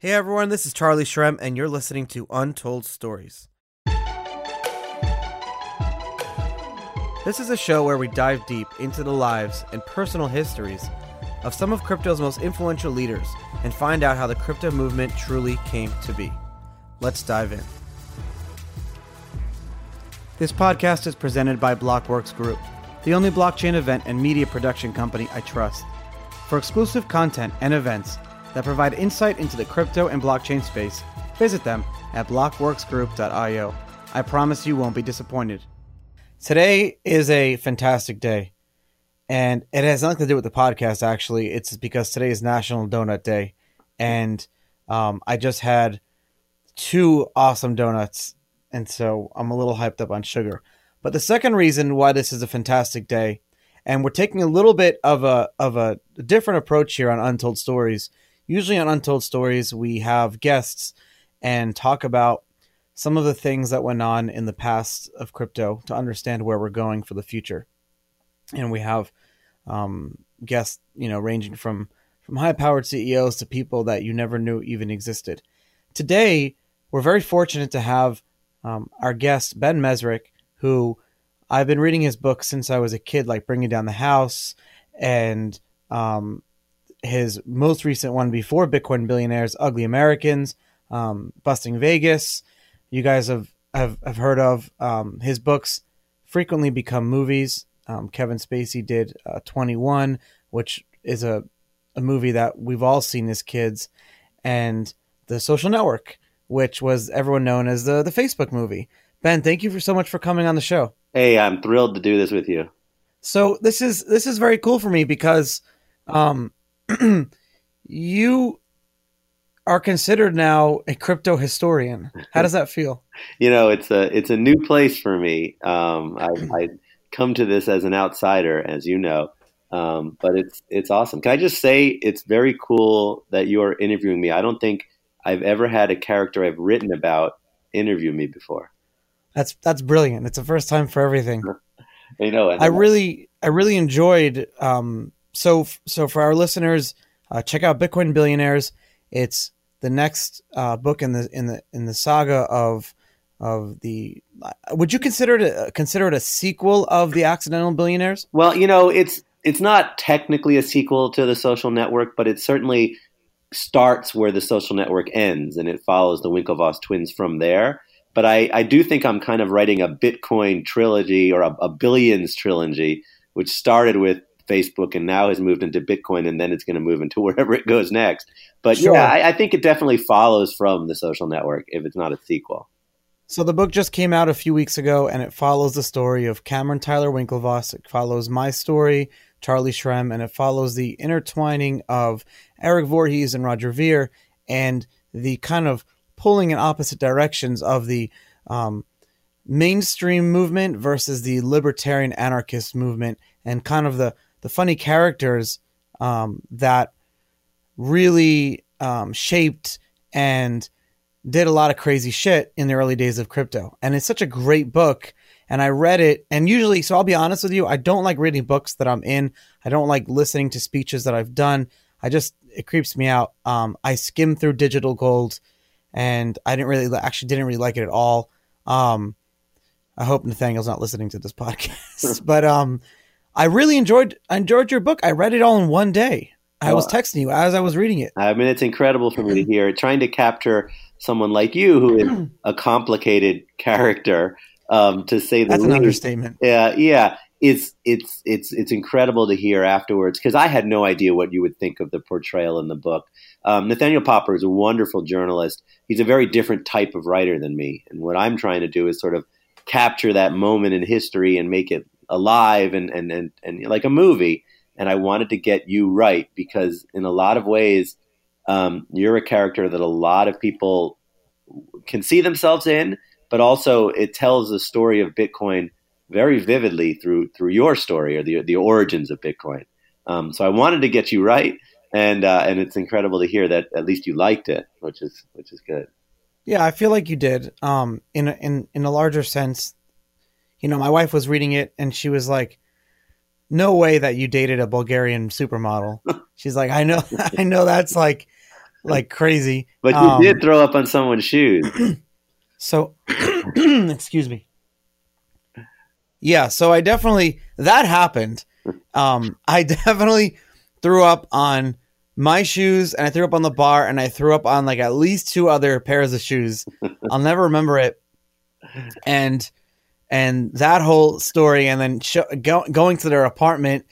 Hey everyone, this is Charlie Shrem, and you're listening to Untold Stories. This is a show where we dive deep into the lives and personal histories of some of crypto's most influential leaders and find out how the crypto movement truly came to be. Let's dive in. This podcast is presented by Blockworks Group, the only blockchain event and media production company I trust. For exclusive content and events that provide insight into the crypto and blockchain space, visit them at blockworksgroup.io. I promise you won't be disappointed. Today is a fantastic day, and it has nothing to do with the podcast, actually. It's because today is National Donut Day, and um, I just had two awesome donuts, and so I'm a little hyped up on sugar. But the second reason why this is a fantastic day, and we're taking a little bit of a of a different approach here on Untold Stories. Usually on Untold Stories, we have guests and talk about some of the things that went on in the past of crypto to understand where we're going for the future. And we have um, guests, you know, ranging from from high powered CEOs to people that you never knew even existed. Today, we're very fortunate to have um, our guest Ben Mezrich, who I've been reading his book since I was a kid, like Bringing Down the House, and um, his most recent one before Bitcoin Billionaires, Ugly Americans, um, Busting Vegas you guys have have, have heard of. Um, his books frequently become movies. Um, Kevin Spacey did uh, 21, which is a, a movie that we've all seen as kids, and The Social Network, which was everyone known as the, the Facebook movie. Ben, thank you for so much for coming on the show. Hey, I'm thrilled to do this with you. So this is this is very cool for me because um, you are considered now a crypto historian. How does that feel? you know, it's a it's a new place for me. Um, I, I come to this as an outsider, as you know, um, but it's it's awesome. Can I just say it's very cool that you are interviewing me? I don't think I've ever had a character I've written about interview me before. That's that's brilliant. It's the first time for everything. you know, I really I really enjoyed. Um, so so for our listeners, uh, check out Bitcoin Billionaires. It's the next uh, book in the in the in the saga of of the. Would you consider it a, consider it a sequel of the Accidental Billionaires? Well, you know, it's it's not technically a sequel to the Social Network, but it certainly starts where the Social Network ends, and it follows the Winklevoss twins from there. But I, I do think I'm kind of writing a Bitcoin trilogy or a, a billions trilogy, which started with Facebook and now has moved into Bitcoin, and then it's going to move into wherever it goes next. But sure. yeah, I, I, think it definitely follows from the social network if it's not a sequel. So the book just came out a few weeks ago, and it follows the story of Cameron Tyler Winklevoss. It follows my story, Charlie Shrem, and it follows the intertwining of Eric Voorhees and Roger Ver and the kind of pulling in opposite directions of the um, mainstream movement versus the libertarian anarchist movement, and kind of the the funny characters um, that really um, shaped and did a lot of crazy shit in the early days of crypto. And it's such a great book. And I read it, and usually, so I'll be honest with you, I don't like reading books that I'm in. I don't like listening to speeches that I've done. I just it creeps me out. Um, I skimmed through Digital Gold, and I didn't really actually didn't really like it at all. Um, I hope Nathaniel's not listening to this podcast, but um, I really enjoyed I enjoyed your book. I read it all in one day. I well, was texting you as I was reading it. I mean, it's incredible for me to hear trying to capture someone like you who is a complicated character. Um, to say the that's least. an understatement. Yeah, yeah. It's it's it's it's incredible to hear afterwards because I had no idea what you would think of the portrayal in the book. Um, Nathaniel Popper is a wonderful journalist. He's a very different type of writer than me, and what I'm trying to do is sort of capture that moment in history and make it alive and, and, and, and like a movie. And I wanted to get you right because in a lot of ways, um, you're a character that a lot of people can see themselves in, but also it tells the story of Bitcoin very vividly through through your story or the the origins of Bitcoin. Um, so I wanted to get you right, and uh, and it's incredible to hear that at least you liked it, which is which is good. Yeah, I feel like you did. Um, in in in a larger sense, you know, my wife was reading it and she was like, "No way that you dated a Bulgarian supermodel." She's like, "I know, I know that's like like crazy. But you um, did throw up on someone's shoes. so, excuse me. Yeah, so I definitely that happened. Um, I definitely threw up on my shoes and I threw up on the bar and I threw up on like at least two other pairs of shoes. I'll never remember it. And and that whole story and then sh- go- going to their apartment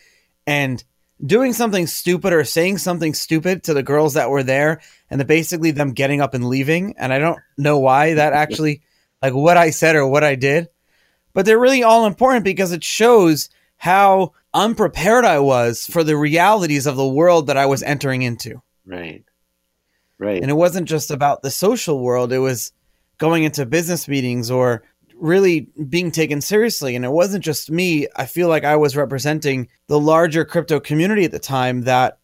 and doing something stupid or saying something stupid to the girls that were there and the, basically them getting up and leaving and I don't know why that actually like what I said or what I did. But they're really all important because it shows how unprepared I was for the realities of the world that I was entering into. Right. Right. And it wasn't just about the social world, it was going into business meetings or really being taken seriously. And it wasn't just me. I feel like I was representing the larger crypto community at the time that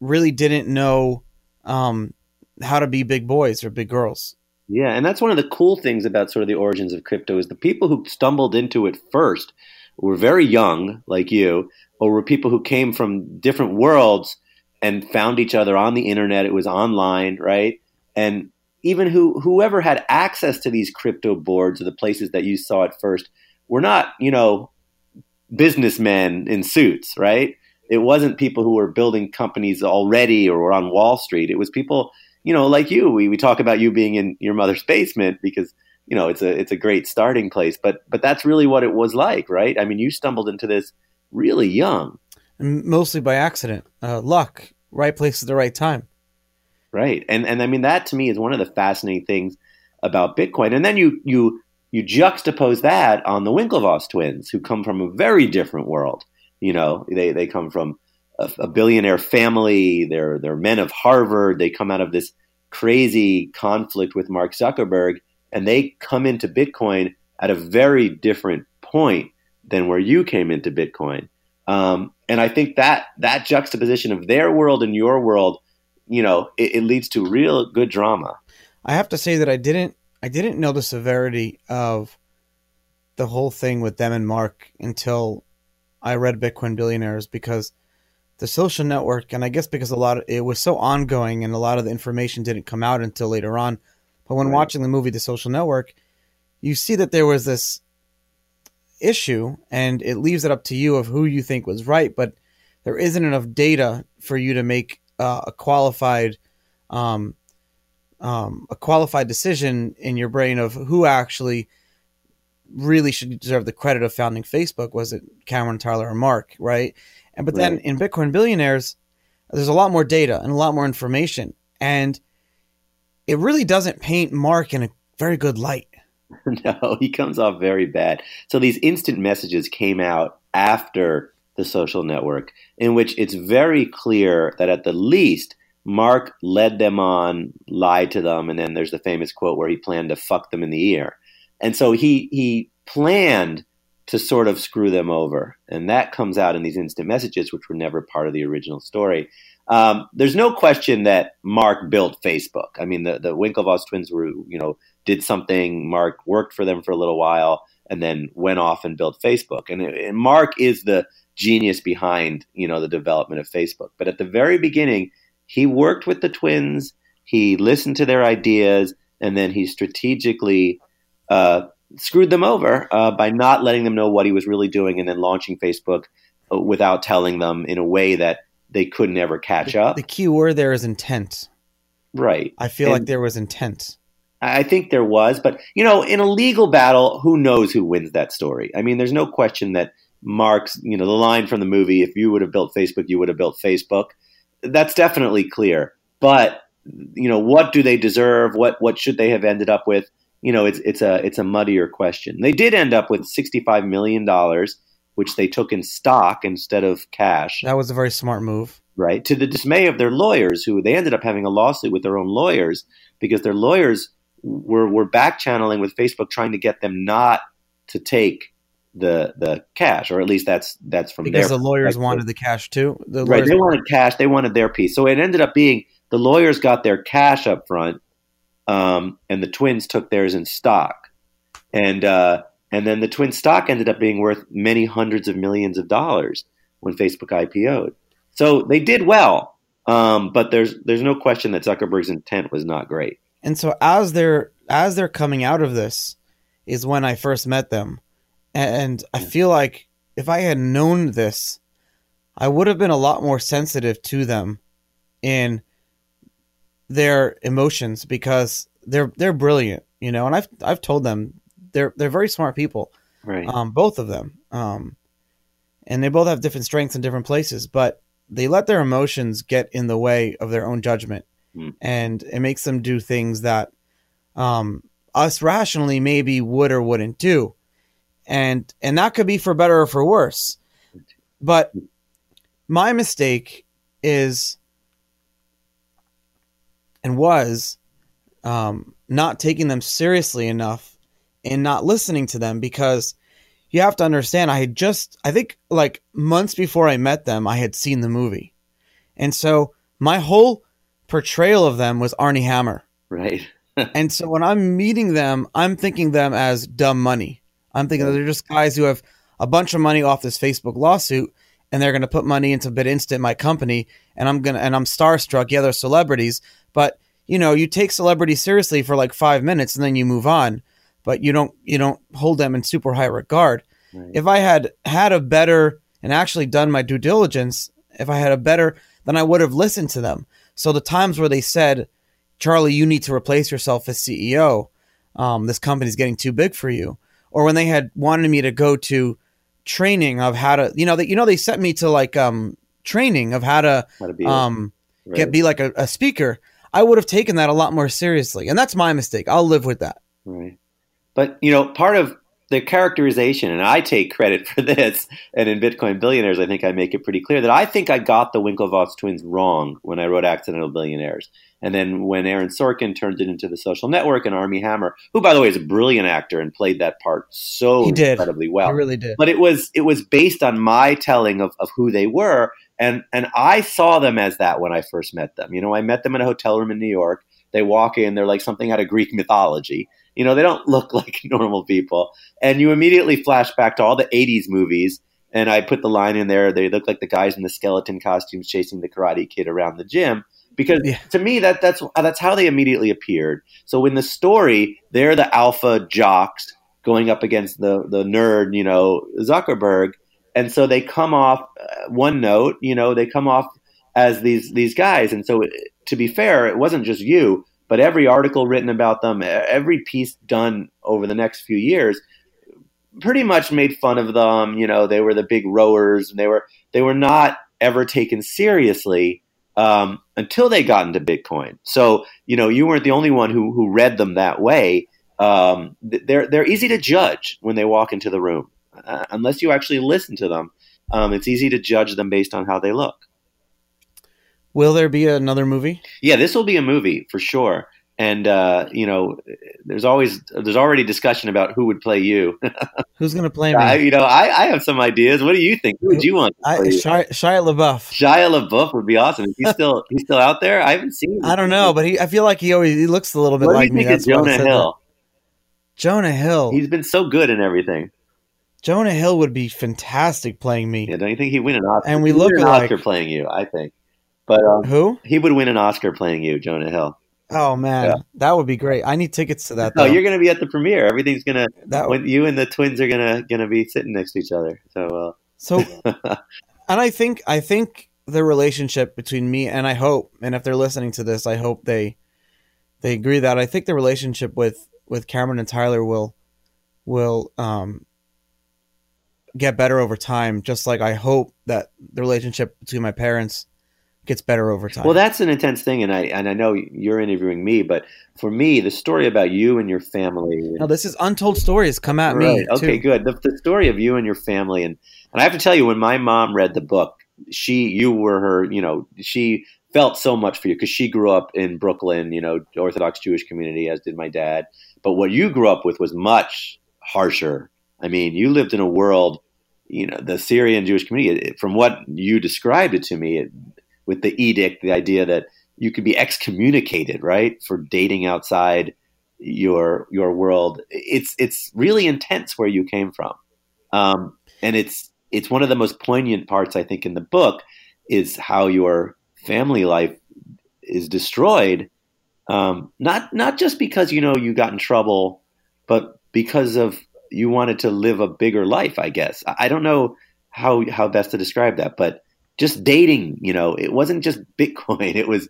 really didn't know um, how to be big boys or big girls. Yeah, and that's one of the cool things about sort of the origins of crypto is the people who stumbled into it first were very young, like you, or were people who came from different worlds and found each other on the internet. It was online, right? And even who whoever had access to these crypto boards or the places that you saw it first were not, you know, businessmen in suits, right? It wasn't people who were building companies already or were on Wall Street. It was people, you know, like you. We we talk about you being in your mother's basement because you know it's a it's a great starting place but but that's really what it was like right i mean you stumbled into this really young mostly by accident uh, luck right place at the right time right. And and i mean that to me is one of the fascinating things about bitcoin. And then you you you juxtapose that on the winklevoss twins who come from a very different world. You know they they come from a, a billionaire family. They're they're men of harvard. They come out of this crazy conflict with mark zuckerberg and they come into Bitcoin at a very different point than where you came into Bitcoin. Um, and I think that that juxtaposition of their world and your world, you know, it, it leads to real good drama. I have to say that I didn't I didn't know the severity of the whole thing with them and Mark until I read Bitcoin Billionaires because the social network, and I guess because a lot of it was so ongoing and a lot of the information didn't come out until later on. But when right. watching the movie The Social Network, you see that there was this issue, and it leaves it up to you of who you think was right. But there isn't enough data for you to make uh, a qualified, um, um, a qualified decision in your brain of who actually really should deserve the credit of founding Facebook. Was it Cameron, Tyler, or Mark? Right. And but right. then in Bitcoin Billionaires, there's a lot more data and a lot more information, and it really doesn't paint Mark in a very good light. No, he comes off very bad. So these instant messages came out after the social network, in which it's very clear that at the least Mark led them on, lied to them, and then there's the famous quote where he planned to fuck them in the ear. And so he he planned to sort of screw them over. And that comes out in these instant messages, which were never part of the original story. Um, there's no question that Mark built Facebook. I mean, the, the Winklevoss twins were, you know, did something. Mark worked for them for a little while and then went off and built Facebook. And, and Mark is the genius behind, you know, the development of Facebook. But at the very beginning, he worked with the twins. He listened to their ideas, and then he strategically uh, screwed them over uh, by not letting them know what he was really doing, and then launching Facebook uh, without telling them in a way that they could never catch the, up. The key word there is intent. Right. I feel and like there was intent. I think there was, but you know, in a legal battle, who knows who wins that story? I mean, there's no question that Mark's, you know, the line from the movie, if you would have built Facebook, you would have built Facebook. That's definitely clear. But, you know, what do they deserve? What what should they have ended up with? You know, it's it's a it's a muddier question. They did end up with sixty five million dollars which they took in stock instead of cash. That was a very smart move. Right. To the dismay of their lawyers, who they ended up having a lawsuit with their own lawyers because their lawyers were, were back channeling with Facebook trying to get them not to take the the cash, or at least that's that's from because the lawyers wanted the cash too. The right, they wanted cash. They wanted their piece. So it ended up being the lawyers got their cash up front, um, and the twins took theirs in stock. And uh, and then the twin stock ended up being worth many hundreds of millions of dollars when Facebook IPO'd. So they did well. Um, but there's there's no question that Zuckerberg's intent was not great. And so as they're as they're coming out of this, is when I first met them, and I feel like if I had known this, I would have been a lot more sensitive to them in their emotions because they're they're brilliant, you know. And I've I've told them they're they're very smart people, Right. um, both of them, um, and they both have different strengths in different places, but they let their emotions get in the way of their own judgment, Hmm. and it makes them do things that um, us rationally maybe would or wouldn't do, and and that could be for better or for worse. But my mistake is and was um, not taking them seriously enough and not listening to them because you have to understand I had just I think like months before I met them I had seen the movie. And so my whole portrayal of them was Armie Hammer. right. And so when I'm meeting them, I'm thinking them as dumb money. I'm thinking that they're just guys who have a bunch of money off this Facebook lawsuit and they're going to put money into BitInstant, my company, and I'm going to and I'm starstruck. Yeah, they're celebrities, but you know, you take celebrities seriously for like 5 minutes and then you move on, but you don't you don't hold them in super high regard. Right. If I had had a better and actually done my due diligence, if I had a better, then I would have listened to them. So the times where they said, Charlie, you need to replace yourself as CEO. Um, this company's getting too big for you. Or when they had wanted me to go to training of how to, you know, that you know they sent me to like um training of how to How to be um right. get be like a, a speaker. I would have taken that a lot more seriously, and that's my mistake. I'll live with that. Right. But, you know, part of the characterization, and I take credit for this, and in Bitcoin Billionaires, I think I make it pretty clear that I think I got the Winklevoss twins wrong when I wrote Accidental Billionaires. And then when Aaron Sorkin turned it into The Social Network and Armie Hammer, who, by the way, is a brilliant actor and played that part so He did. incredibly well I really did. but it was it was based on my telling of, of who they were and and I saw them as that when I first met them. You know, I met them in a hotel room in New York. They walk in, they're like something out of Greek mythology. You know, they don't look like normal people. And you immediately flash back to all the 80s movies and I put the line in there, they look like the guys in the skeleton costumes chasing the karate kid around the gym because Yeah. to me that that's that's how they immediately appeared. So in the story, they're the alpha jocks going up against the the nerd, you know, Zuckerberg, and so they come off uh, one note, you know, they come off as these these guys. And so, to be fair, it wasn't just you, but every article written about them, every piece done over the next few years, pretty much made fun of them. You know, they were the big rowers, and they were they were not ever taken seriously um, until they got into Bitcoin. So you know, you weren't the only one who who read them that way. Um, they're they're easy to judge when they walk into the room, uh, unless you actually listen to them. Um, it's easy to judge them based on how they look. Will there be another movie? Yeah, this will be a movie for sure. And uh, you know, there's always there's already discussion about who would play you. Who's going to play me? I, you know, I, I have some ideas. What do you think? Who would you want? To I? Shia, Shia LaBeouf. Shia LaBeouf would be awesome. He's still he's still out there? I haven't seen. him. I don't know, but he, I feel like he always he looks a little bit What do like me. That's Jonah Hill? that. Jonah Hill. He's been so good in everything. Jonah Hill would be fantastic playing me. Yeah, don't you think he'd win an Oscar? And we look an. Oscar playing you. I think, but um, Who? he would win an Oscar playing you, Jonah Hill. Oh man, Yeah. that would be great. I need tickets to that. No, Though. you're going to be at the premiere. Everything's going to that you and the twins are gonna gonna be sitting next to each other. So so, uh, and I think I think the relationship between me and I hope, and if they're listening to this, I hope they they agree that I think the relationship with with Cameron and Tyler will will um get better over time. Just like I hope that the relationship between my parents gets better over time. well, that's an intense thing, and I and I know you're interviewing me, but for me, the story about you and your family. no, this is untold stories. Come at me. Okay, too. good. The, the story of you and your family, and and I have to tell you, when my mom read the book, she, you were her, you know, she felt so much for you because she grew up in Brooklyn, you know, Orthodox Jewish community, as did my dad. But what you grew up with was much harsher. I mean, you lived in a world, you know, the Syrian Jewish community. From what you described it to me, it, with the edict, the idea that you could be excommunicated, right, for dating outside your your world. It's it's really intense where you came from, um, and it's it's one of the most poignant parts I think in the book is how your family life is destroyed. Um, not not just because you know you got in trouble, but because of you wanted to live a bigger life. I guess I, I don't know how how best to describe that, but just dating. You know, it wasn't just Bitcoin. It was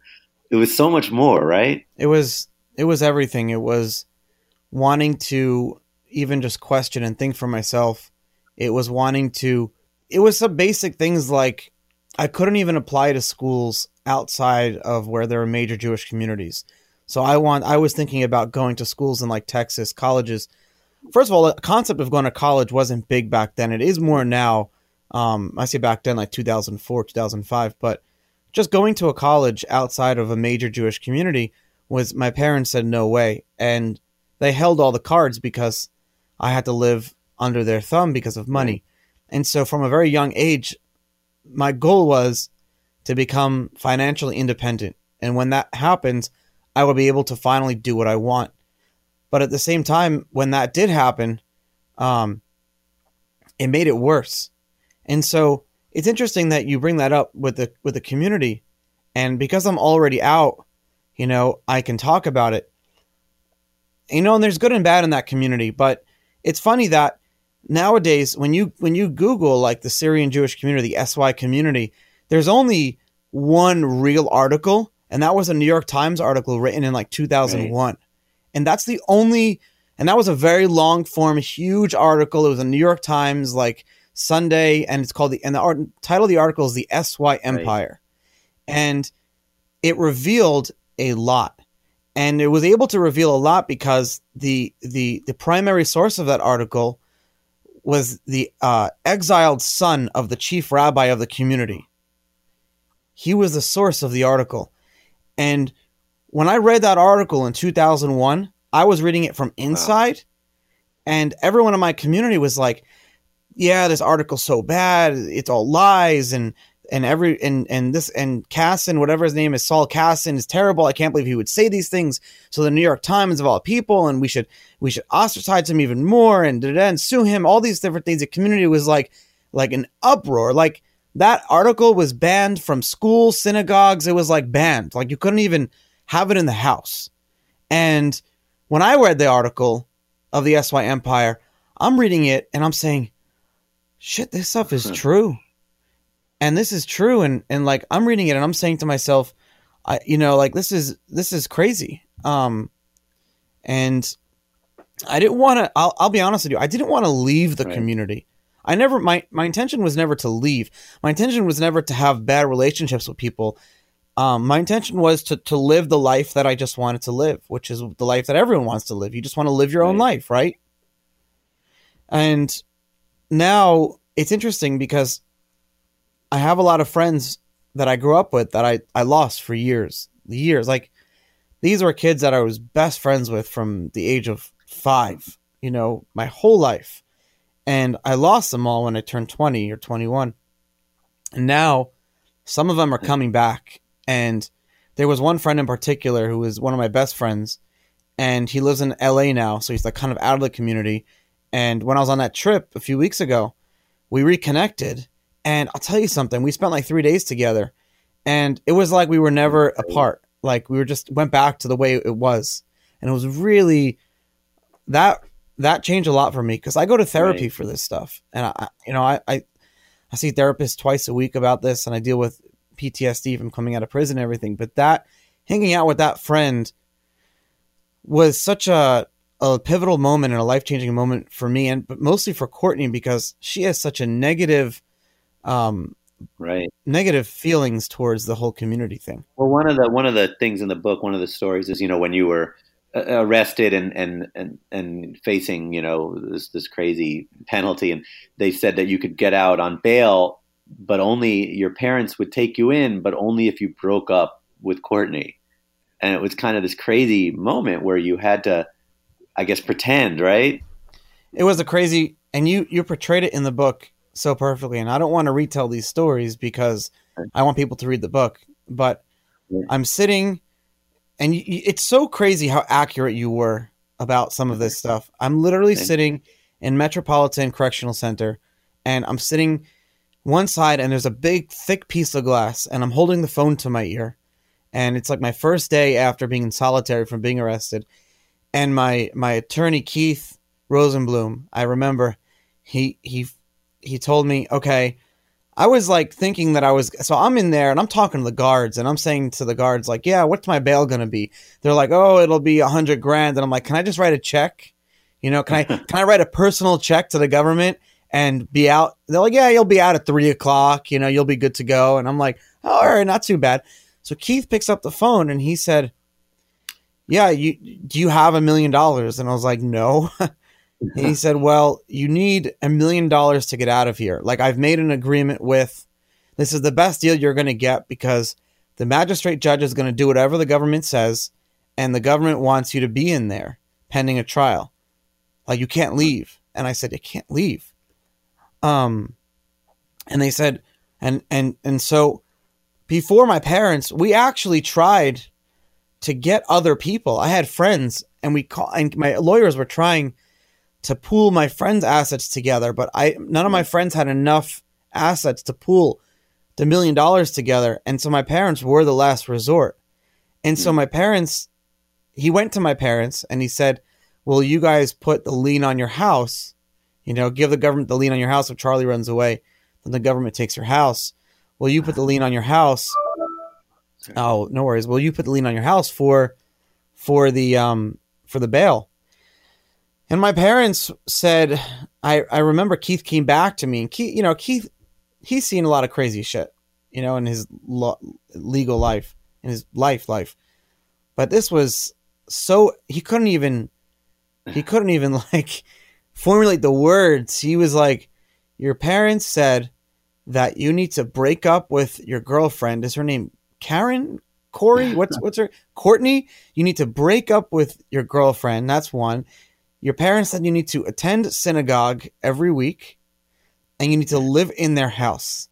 it was so much more, right? It was it was everything. It was wanting to even just question and think for myself. It was wanting to it was some basic things like I couldn't even apply to schools outside of where there are major Jewish communities. So I want I was thinking about going to schools in like Texas, colleges. First of all, the concept of going to college wasn't big back then. It is more now. Um, I say back then like 2004, 2005, but just going to a college outside of a major Jewish community was my parents said no way and they held all the cards because I had to live under their thumb because of money. And so from a very young age, my goal was to become financially independent. And when that happens, I will be able to finally do what I want. But at the same time, when that did happen, um, it made it worse. And so it's interesting that you bring that up with the with the community. And because I'm already out, you know, I can talk about it. You know, and there's good and bad in that community, but it's funny that nowadays when you when you google like the syrian jewish community the sy community there's only one real article and that was a new york times article written in like 2001 right. and that's the only and that was a very long form huge article it was a new york times like sunday and it's called the and the art, title of the article is the sy empire right. and it revealed a lot and it was able to reveal a lot because the the the primary source of that article was the uh, exiled son of the chief rabbi of the community. He was the source of the article. And when I read that article in 2001, I was reading it from inside, wow. and everyone in my community was like, "Yeah, this article's so bad. It's all lies, and and every and and this and Kassin, whatever his name is, Saul Kassin is terrible. I can't believe he would say these things. So the New York Times of all people, and we should we should ostracize him even more and and sue him. All these different things. The community was like like an uproar. Like that article was banned from schools, synagogues. It was like banned. Like you couldn't even have it in the house. And when I read the article of the SY Empire, I'm reading it and I'm saying, shit, this stuff is true. And this is true. And and like i'm reading it and i'm saying to myself i you know like this is this is crazy. Um and i didn't want to I'll, I'll be honest with you i didn't want to leave the right. community. I never my my intention was never to leave. My intention was never to have bad relationships with people. Um, my intention was to to live the life that i just wanted to live which is the life that everyone wants to live. You just want to live your right. own life right? And now it's interesting because I have a lot of friends that I grew up with that I, I lost for years. Years. Like these were kids that I was best friends with from the age of five, you know, my whole life. And I lost them all when I turned 20 or 21. And now some of them are coming back. And there was one friend in particular who was one of my best friends. And he lives in LA now. So he's like kind of out of the community. And when I was on that trip a few weeks ago, we reconnected and I'll tell you something, we spent like three days together and it was like we were never apart. Like we were just went back to the way it was. And it was really that that changed a lot for me because I go to therapy right. for this stuff. And I you know, I, I I see therapists twice a week about this and I deal with PTSD from coming out of prison and everything. But that hanging out with that friend was such a a pivotal moment and a life changing moment for me and but mostly for Courtney because she has such a negative um, right negative feelings towards the whole community thing. Well, one of the one of the things in the book, one of the stories is you know when you were uh, arrested and and and and facing you know this this crazy penalty, and they said that you could get out on bail, but only your parents would take you in, but only if you broke up with Courtney. And it was kind of this crazy moment where you had to, I guess, pretend, right? It was a crazy, and you you portrayed it in the book so perfectly. And I don't want to retell these stories because I want people to read the book. But I'm sitting, and it's so crazy how accurate you were about some of this mm-hmm. stuff. I'm literally sitting in Metropolitan Correctional Center, and I'm sitting one side and there's a big thick piece of glass and I'm holding the phone to my ear and it's like my first day after being in solitary from being arrested and my my attorney Keith Rosenblum I remember he he he told me okay I was like thinking that I was so I'm in there and I'm talking to the guards and I'm saying to the guards like yeah what's my bail going to be they're like oh it'll be a hundred grand and I'm like can I just write a check you know can I can I write a personal check to the government and be out. They're like, yeah, you'll be out at three o'clock. You know, you'll be good to go. And I'm like, oh, all right, not too bad. So Keith picks up the phone and he said, yeah, you do you have a million dollars? And I was like, no. and he said, well, you need a million dollars to get out of here. Like I've made an agreement with. This is the best deal you're going to get because the magistrate judge is going to do whatever the government says, and the government wants you to be in there pending a trial. Like you can't leave. And I said, you can't leave. Um, and they said, and and and so before my parents, we actually tried to get other people. I had friends, and we call and my lawyers were trying to pool my friends' assets together, but I none of my friends had enough assets to pool the million dollars together, and so my parents were the last resort. And so hmm. my parents, he went to my parents and he said, "Will you guys put the lien on your house?" You know, give the government the lien on your house if Charlie runs away, then the government takes your house. Will you put the lien on your house. Oh, no worries. Well, you put the lien on your house for for the um for the bail. And my parents said, I I remember Keith came back to me, and Keith, you know, Keith, he's seen a lot of crazy shit, you know, in his lo- legal life, in his life life. But this was so he couldn't even he couldn't even like formulate the words. He was like, Your parents said that you need to break up with your girlfriend. Is her name Karen? Corey? What's what's her Courtney? You need to break up with your girlfriend. That's one. Your parents said you need to attend synagogue every week and you need to live in their house.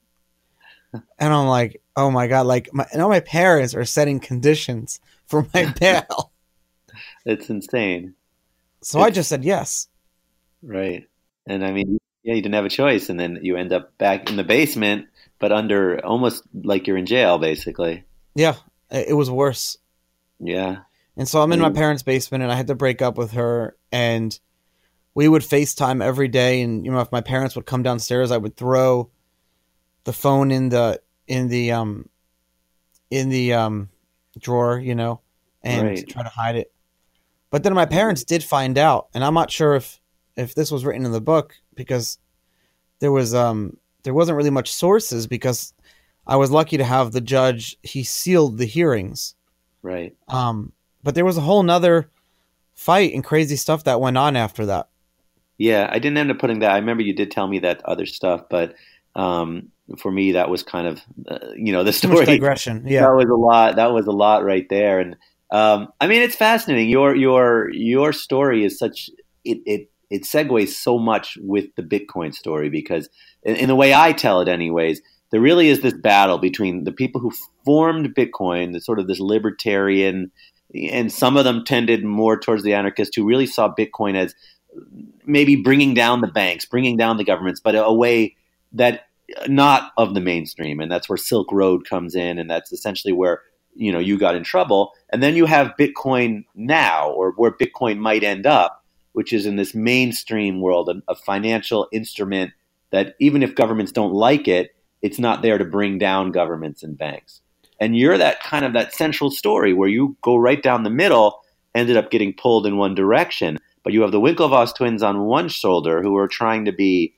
And I'm like, oh my God, like my now my parents are setting conditions for my bail. it's insane. So it's, I just said yes. Right. And I mean, yeah, you didn't have a choice, and then you end up back in the basement, but under almost like you're in jail, basically. Yeah, it was worse. Yeah. And so I'm in my parents' basement, and I had to break up with her, and we would FaceTime every day. And you know, if my parents would come downstairs, I would throw the phone in the in the um in the um drawer, you know, and right. try to hide it. But then my parents did find out, and I'm not sure if if this was written in the book because there was um there wasn't really much sources because I was lucky to have the judge he sealed the hearings. Right. Um but there was a whole nother fight and crazy stuff that went on after that. Yeah, I didn't end up putting that. I remember you did tell me that other stuff, but um, for me, that was kind of uh, you know the story digression. Yeah, that was a lot. That was a lot right there, and um, I mean, it's fascinating. Your your your story is such it it it segues so much with the Bitcoin story because, in, in, the way I tell it, anyways, there really is this battle between the people who formed Bitcoin, the sort of this libertarian, and some of them tended more towards the anarchists who really saw Bitcoin as maybe bringing down the banks, bringing down the governments, but a way that uh, not of the mainstream, and that's where Silk Road comes in, and that's essentially where you know you got in trouble. And then you have Bitcoin now, or where Bitcoin might end up which is in this mainstream world, a, a financial instrument that even if governments don't like it, it's not there to bring down governments and banks. And you're that kind of that central story where you go right down the middle, ended up getting pulled in one direction. But you have the Winklevoss twins on one shoulder who are trying to be,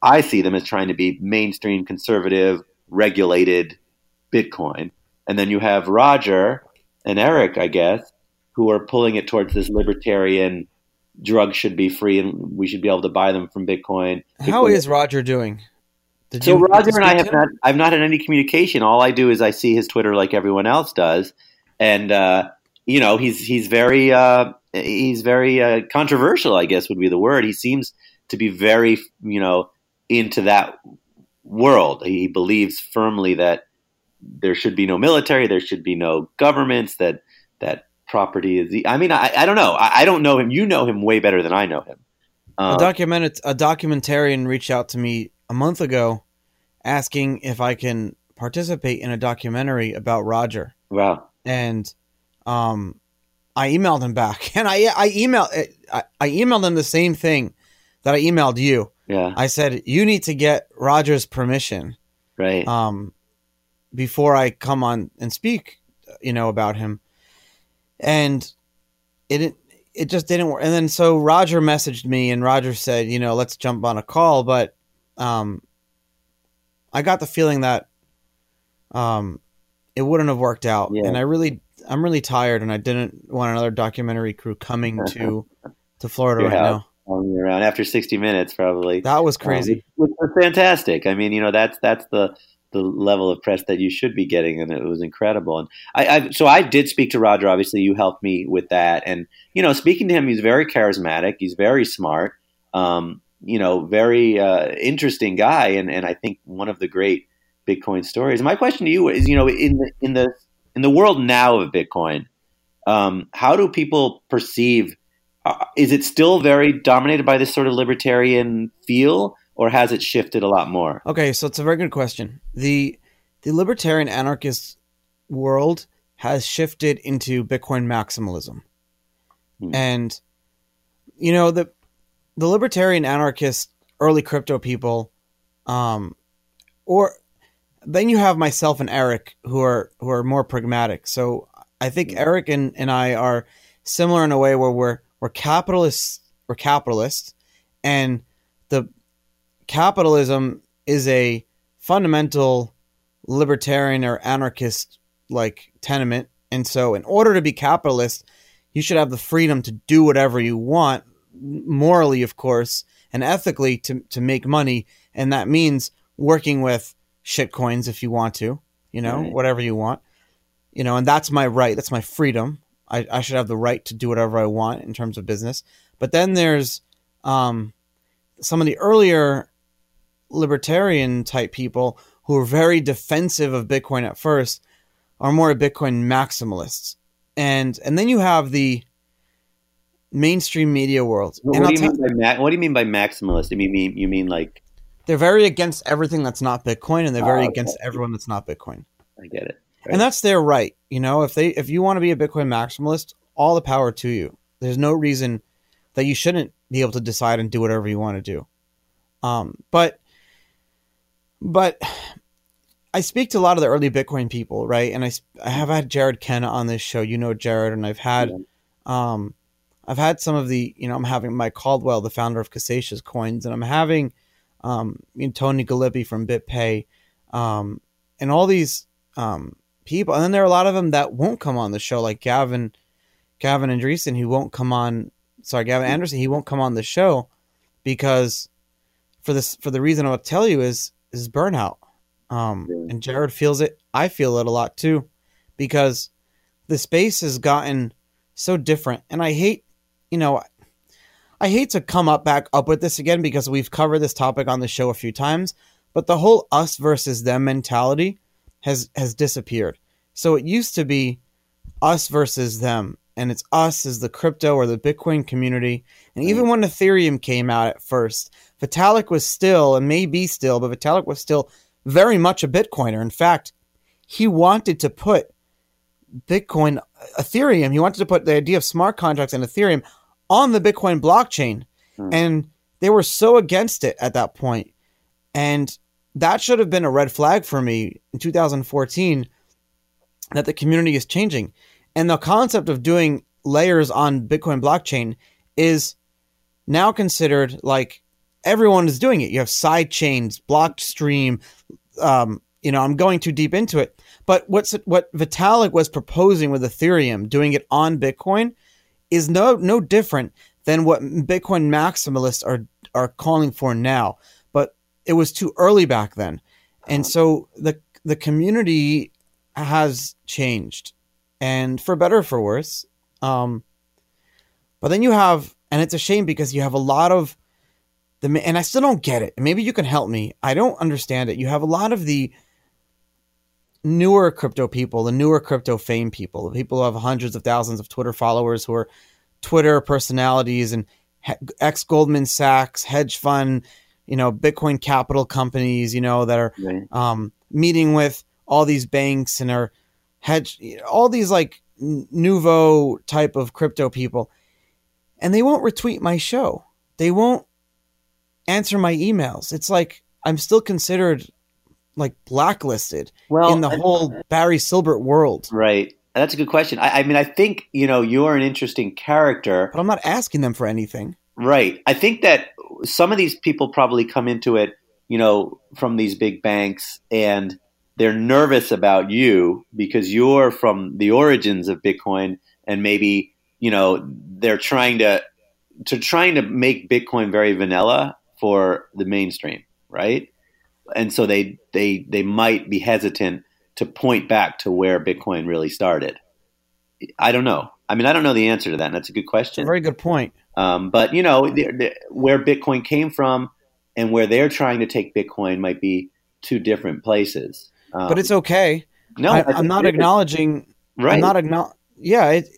I see them as trying to be mainstream conservative, regulated Bitcoin. And then you have Roger and Eric, I guess, who are pulling it towards this libertarian drugs should be free and we should be able to buy them from Bitcoin. How is Roger doing? Did so Roger and I have him? not I've not had any communication. All I do is I see his Twitter like everyone else does, and uh, you know he's he's very uh, he's very uh, controversial. I guess would be the word. He seems to be very you know into that world. He believes firmly that there should be no military, there should be no governments, that that property is he? I mean, I, I don't know. I, I, don't know him. You know him way better than I know him. Um, a document a documentarian reached out to me a month ago, asking if I can participate in a documentary about Roger. Wow. And um, I emailed him back, and I I emailed I, I emailed him the same thing that I emailed you. Yeah. I said you need to get Roger's permission right. um, before I come on and speak, you know, about him. And it it just didn't work. And then so Roger messaged me, and Roger said, you know, let's jump on a call. But um, I got the feeling that um, it wouldn't have worked out, Yeah. and I really, I'm really tired, and I didn't want another documentary crew coming to to Florida Your right house. now. Around after 60 minutes, probably. That was crazy. Um, which was fantastic. I mean, you know, that's that's the the level of press that you should be getting, and it was incredible. And I, I so I did speak to Roger. Obviously, you helped me with that, and you know, speaking to him, he's very charismatic. He's very smart. Um, you know, very uh, interesting guy, and and I think one of the great Bitcoin stories. My question to you is, you know, in the in the in the world now of Bitcoin, um, how do people perceive? Uh, is it still very dominated by this sort of libertarian feel, or has it shifted a lot more? Okay, so it's a very good question. The the libertarian anarchist world has shifted into Bitcoin maximalism. Hmm. And you know, the the libertarian anarchist early crypto people um or then you have myself and Eric who are who are more pragmatic. So I think Hmm. Eric and, and I are similar in a way where we're we're capitalists we're capitalists and the capitalism is a fundamental libertarian or anarchist like tenement. And so in order to be capitalist you should have the freedom to do whatever you want morally of course and ethically to, to make money. And that means working with shitcoins if you want to you know Right. whatever you want. You know and that's my right. That's my freedom. I, I should have the right to do whatever i want in terms of business. But then there's um, some of the earlier libertarian type people who are very defensive of bitcoin at first are more bitcoin maximalists and and then you have the mainstream media world What, and do you mean by ma- what do you mean by maximalist? You mean you mean like they're very against everything that's not bitcoin and they're very Oh, okay. against everyone that's not bitcoin I get it. and that's their right you know if they if you want to be a bitcoin maximalist all the power to you there's no reason that you shouldn't be able to decide and do whatever you want to do um but but i speak to a lot of the early bitcoin people right? And I, I have had jered kenna on this show. You know jered and i've had um i've had some of the you know i'm having mike caldwell the founder of Casascius coins and i'm having um you know, tony gallippi from bitpay um and all these um people. And then there are a lot of them that won't come on the show like gavin gavin andreessen who won't come on sorry gavin andresen he won't come on the show because for this for the reason i'll tell you is is burnout. Um Yeah. and jered feels it. I feel it a lot too because the space has gotten so different. And i hate you know i hate to come up back up with this again because we've covered this topic on the show a few times but the whole us versus them mentality has has disappeared. So it used to be us versus them and it's us as the crypto or the bitcoin community. And even when ethereum came out at first vitalik was still and may be still but vitalik was still very much a bitcoiner in fact he wanted to put bitcoin ethereum he wanted to put the idea of smart contracts and ethereum on the bitcoin blockchain Hmm. and they were so against it at that point. point and that should have been a red flag for me in 2014 that the community is changing. And the concept of doing layers on Bitcoin blockchain is now considered like everyone is doing it. You have side chains, Blockstream. Um, you know, I'm going too deep into it. But what's what Vitalik was proposing with Ethereum, doing it on Bitcoin, is no no different than what Bitcoin maximalists are are calling for now. But it was too early back then, and so the the community has changed, and for better or for worse. Um, but then you have, and it's a shame because you have a lot of the, and I still don't get it. Maybe you can help me. I don't understand it. You have a lot of the newer crypto people, the newer crypto fame people, the people who have hundreds of thousands of Twitter followers who are Twitter personalities and ex Goldman Sachs hedge fund you know Bitcoin capital companies, you know that are Right. um, meeting with all these banks and are hedge all these like nouveau type of crypto people, and they won't retweet my show. They won't answer my emails. It's like I'm still considered like blacklisted Well, in the I- whole Barry Silbert world. Right. That's a good question. I, I mean, I think you know you're an interesting character. But I'm not asking them for anything. Right. I think that some of these people probably come into it, you know, from these big banks and they're nervous about you because you're from the origins of Bitcoin and maybe, you know, they're trying to to trying to make Bitcoin very vanilla for the mainstream, right? And so they they they might be hesitant to point back to where Bitcoin really started. I don't know. I mean, I don't know the answer to that. And that's a good question. very good point. Um, but you know, the, the, where Bitcoin came from and where they're trying to take Bitcoin might be two different places. Um, But it's okay. no, I, I'm not acknowledging. Right. I'm not acknowledge. Yeah, it,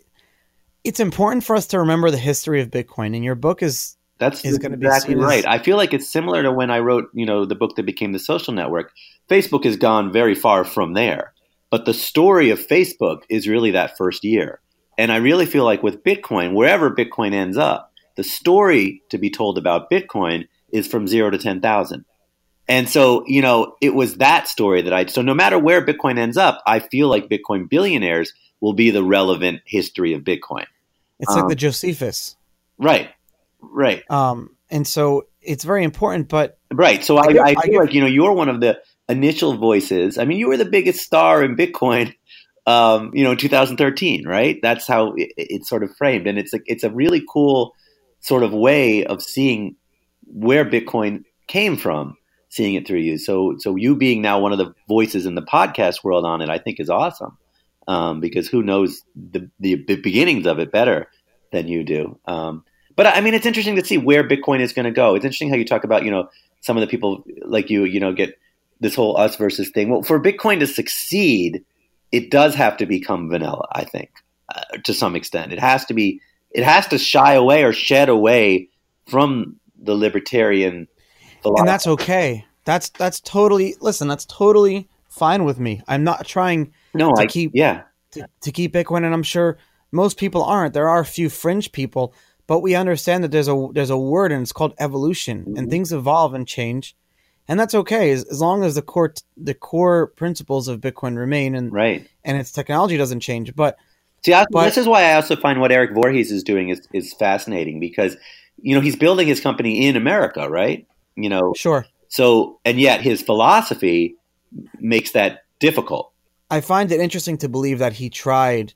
it's important for us to remember the history of Bitcoin, and your book is That's is gonna be exactly as- right. I feel like it's similar to when I wrote, you know, the book that became the social network. Facebook has gone very far from there, but the story of Facebook is really that first year. And I really feel like with Bitcoin, wherever Bitcoin ends up, the story to be told about Bitcoin is from zero to ten thousand. And so, you know, it was that story that I. So no matter where Bitcoin ends up, I feel like Bitcoin billionaires will be the relevant history of Bitcoin. it's like Um, the Josephus, Right. Right. um, and so it's very important. But Right. So I, I give- I, I feel like you know you're one of the initial voices. I mean, you were the biggest star in Bitcoin, um, you know, in 2013, right? That's how it, it's sort of framed, and it's like it's a really cool sort of way of seeing where Bitcoin came from, seeing it through you. So, so you being now one of the voices in the podcast world on it, I think is awesome. Um, because who knows the, the the beginnings of it better than you do. Um, but I mean, it's interesting to see where Bitcoin is going to go. It's interesting how you talk about, you know, some of the people like you, you know, get this whole us versus thing. Well, for Bitcoin to succeed, it does have to become vanilla. I think uh, to some extent, it has to be. It has to shy away or shed away from the libertarian philosophy. and that's okay. That's that's totally listen. That's totally fine with me. I'm not trying no, to I keep- yeah, to, to keep Bitcoin, and I'm sure most people aren't. There are a few fringe people, but we understand that there's a there's a word and it's called evolution, and Mhm. things evolve and change, and that's okay as, as long as the core the core principles of Bitcoin remain and right. and its technology doesn't change. But See, I, But- this is why I also find what Eric Voorhees is doing is, is fascinating because, you know, he's building his company in America, right? You know, sure, so and yet his philosophy makes that difficult. I find it interesting to believe that he tried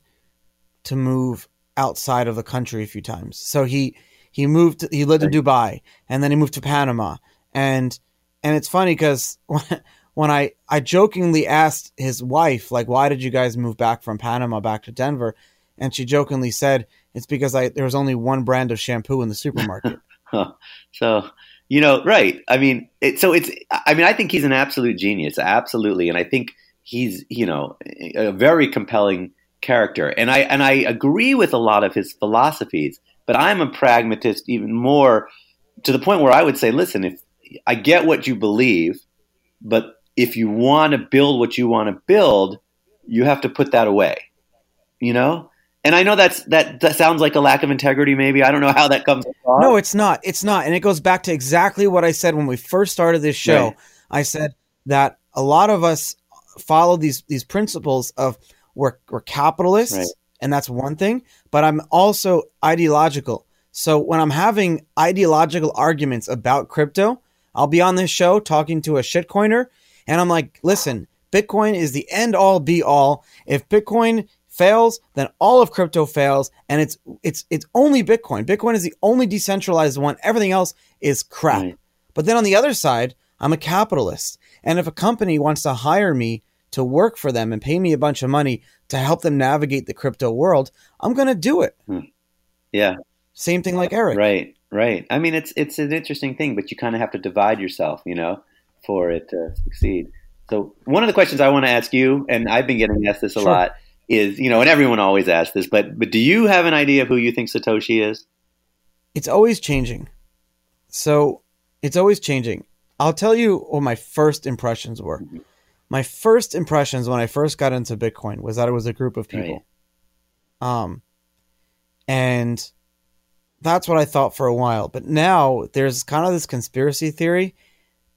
to move outside of the country a few times. So he he moved. He lived in Dubai, and then he moved to Panama, and and it's funny because when, when I I jokingly asked his wife like, why did you guys move back from Panama back to Denver, and she jokingly said it's because I there was only one brand of shampoo in the supermarket. So, you know, right. I mean, it, so it's, I mean, I think he's an absolute genius. Absolutely. And I think he's, you know, a very compelling character. And I, and I agree with a lot of his philosophies, but I'm a pragmatist even more to the point where I would say, listen, if I get what you believe, but if you want to build what you want to build, you have to put that away, you know? And I know that's that, that sounds like a lack of integrity. Maybe I don't know how that comes. across. No, it's not. It's not. And it goes back to exactly what I said when we first started this show. I said that a lot of us follow these these principles of we're, we're capitalists, Right. and that's one thing, but I'm also ideological. So when I'm having ideological arguments about crypto, I'll be on this show talking to a shitcoiner, and I'm like, listen, Bitcoin is the end all be all. If Bitcoin fails, then all of crypto fails, and it's it's it's only Bitcoin. Bitcoin is the only decentralized one. Everything else is crap. Right. But then on the other side, I'm a capitalist, and if a company wants to hire me to work for them and pay me a bunch of money to help them navigate the crypto world, I'm going to do it. Yeah. Same thing like Eric. Right, right. I mean, it's it's an interesting thing, but you kind of have to divide yourself, you know, for it to succeed. So one of the questions I want to ask you, and I've been getting asked this a Sure. lot, is you know, and everyone always asks this, but but do you have an idea of who you think Satoshi is? It's always changing. So it's always changing. I'll tell you what my first impressions were. Mhm. My first impressions when I first got into Bitcoin was that it was a group of people. Um, and that's what I thought for a while. But now there's kind of this conspiracy theory,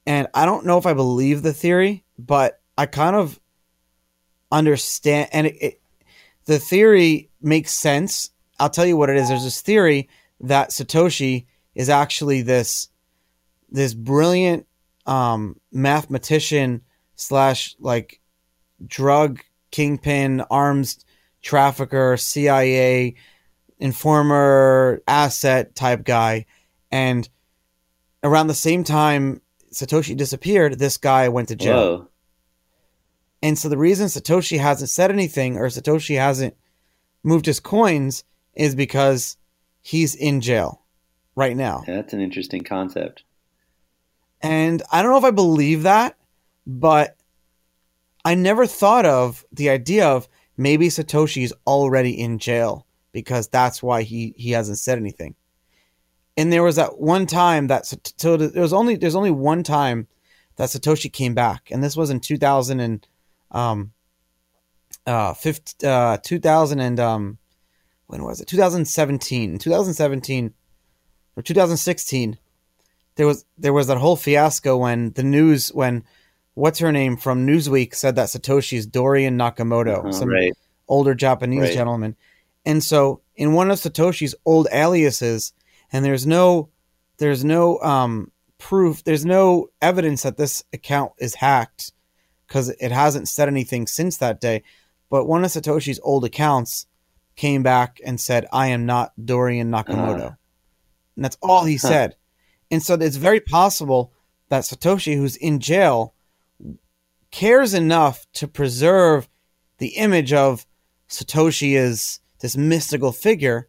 and I don't know if I believe the theory, but I kind of understand. And it, it, the theory makes sense. I'll tell you what it is. There's this theory that Satoshi is actually this this brilliant um, mathematician slash like drug kingpin, arms trafficker, CIA informer, asset type guy, and around the same time Satoshi disappeared, this guy went to jail. Whoa. And so the reason Satoshi hasn't said anything or Satoshi hasn't moved his coins is because he's in jail right now. That's an interesting concept. And I don't know if I believe that, but I never thought of the idea of maybe Satoshi's already in jail because that's why he he hasn't said anything. And there was that one time that so there was only there's only one time that Satoshi came back, and this was in 2000 and um uh 50, uh 2000 and um when was it 2017 2017 or 2016 there was there was that whole fiasco when the news when what's her name from Newsweek said that Satoshi is Dorian Nakamoto, Uh, some right. older Japanese Right. gentleman. And so in one of Satoshi's old aliases, and there's no there's no um proof, there's no evidence that this account is hacked because it hasn't said anything since that day. But one of Satoshi's old accounts came back and said, I am not Dorian Nakamoto. Uh. and that's all he Huh. said. And so it's very possible that Satoshi, who's in jail, cares enough to preserve the image of Satoshi as this mystical figure,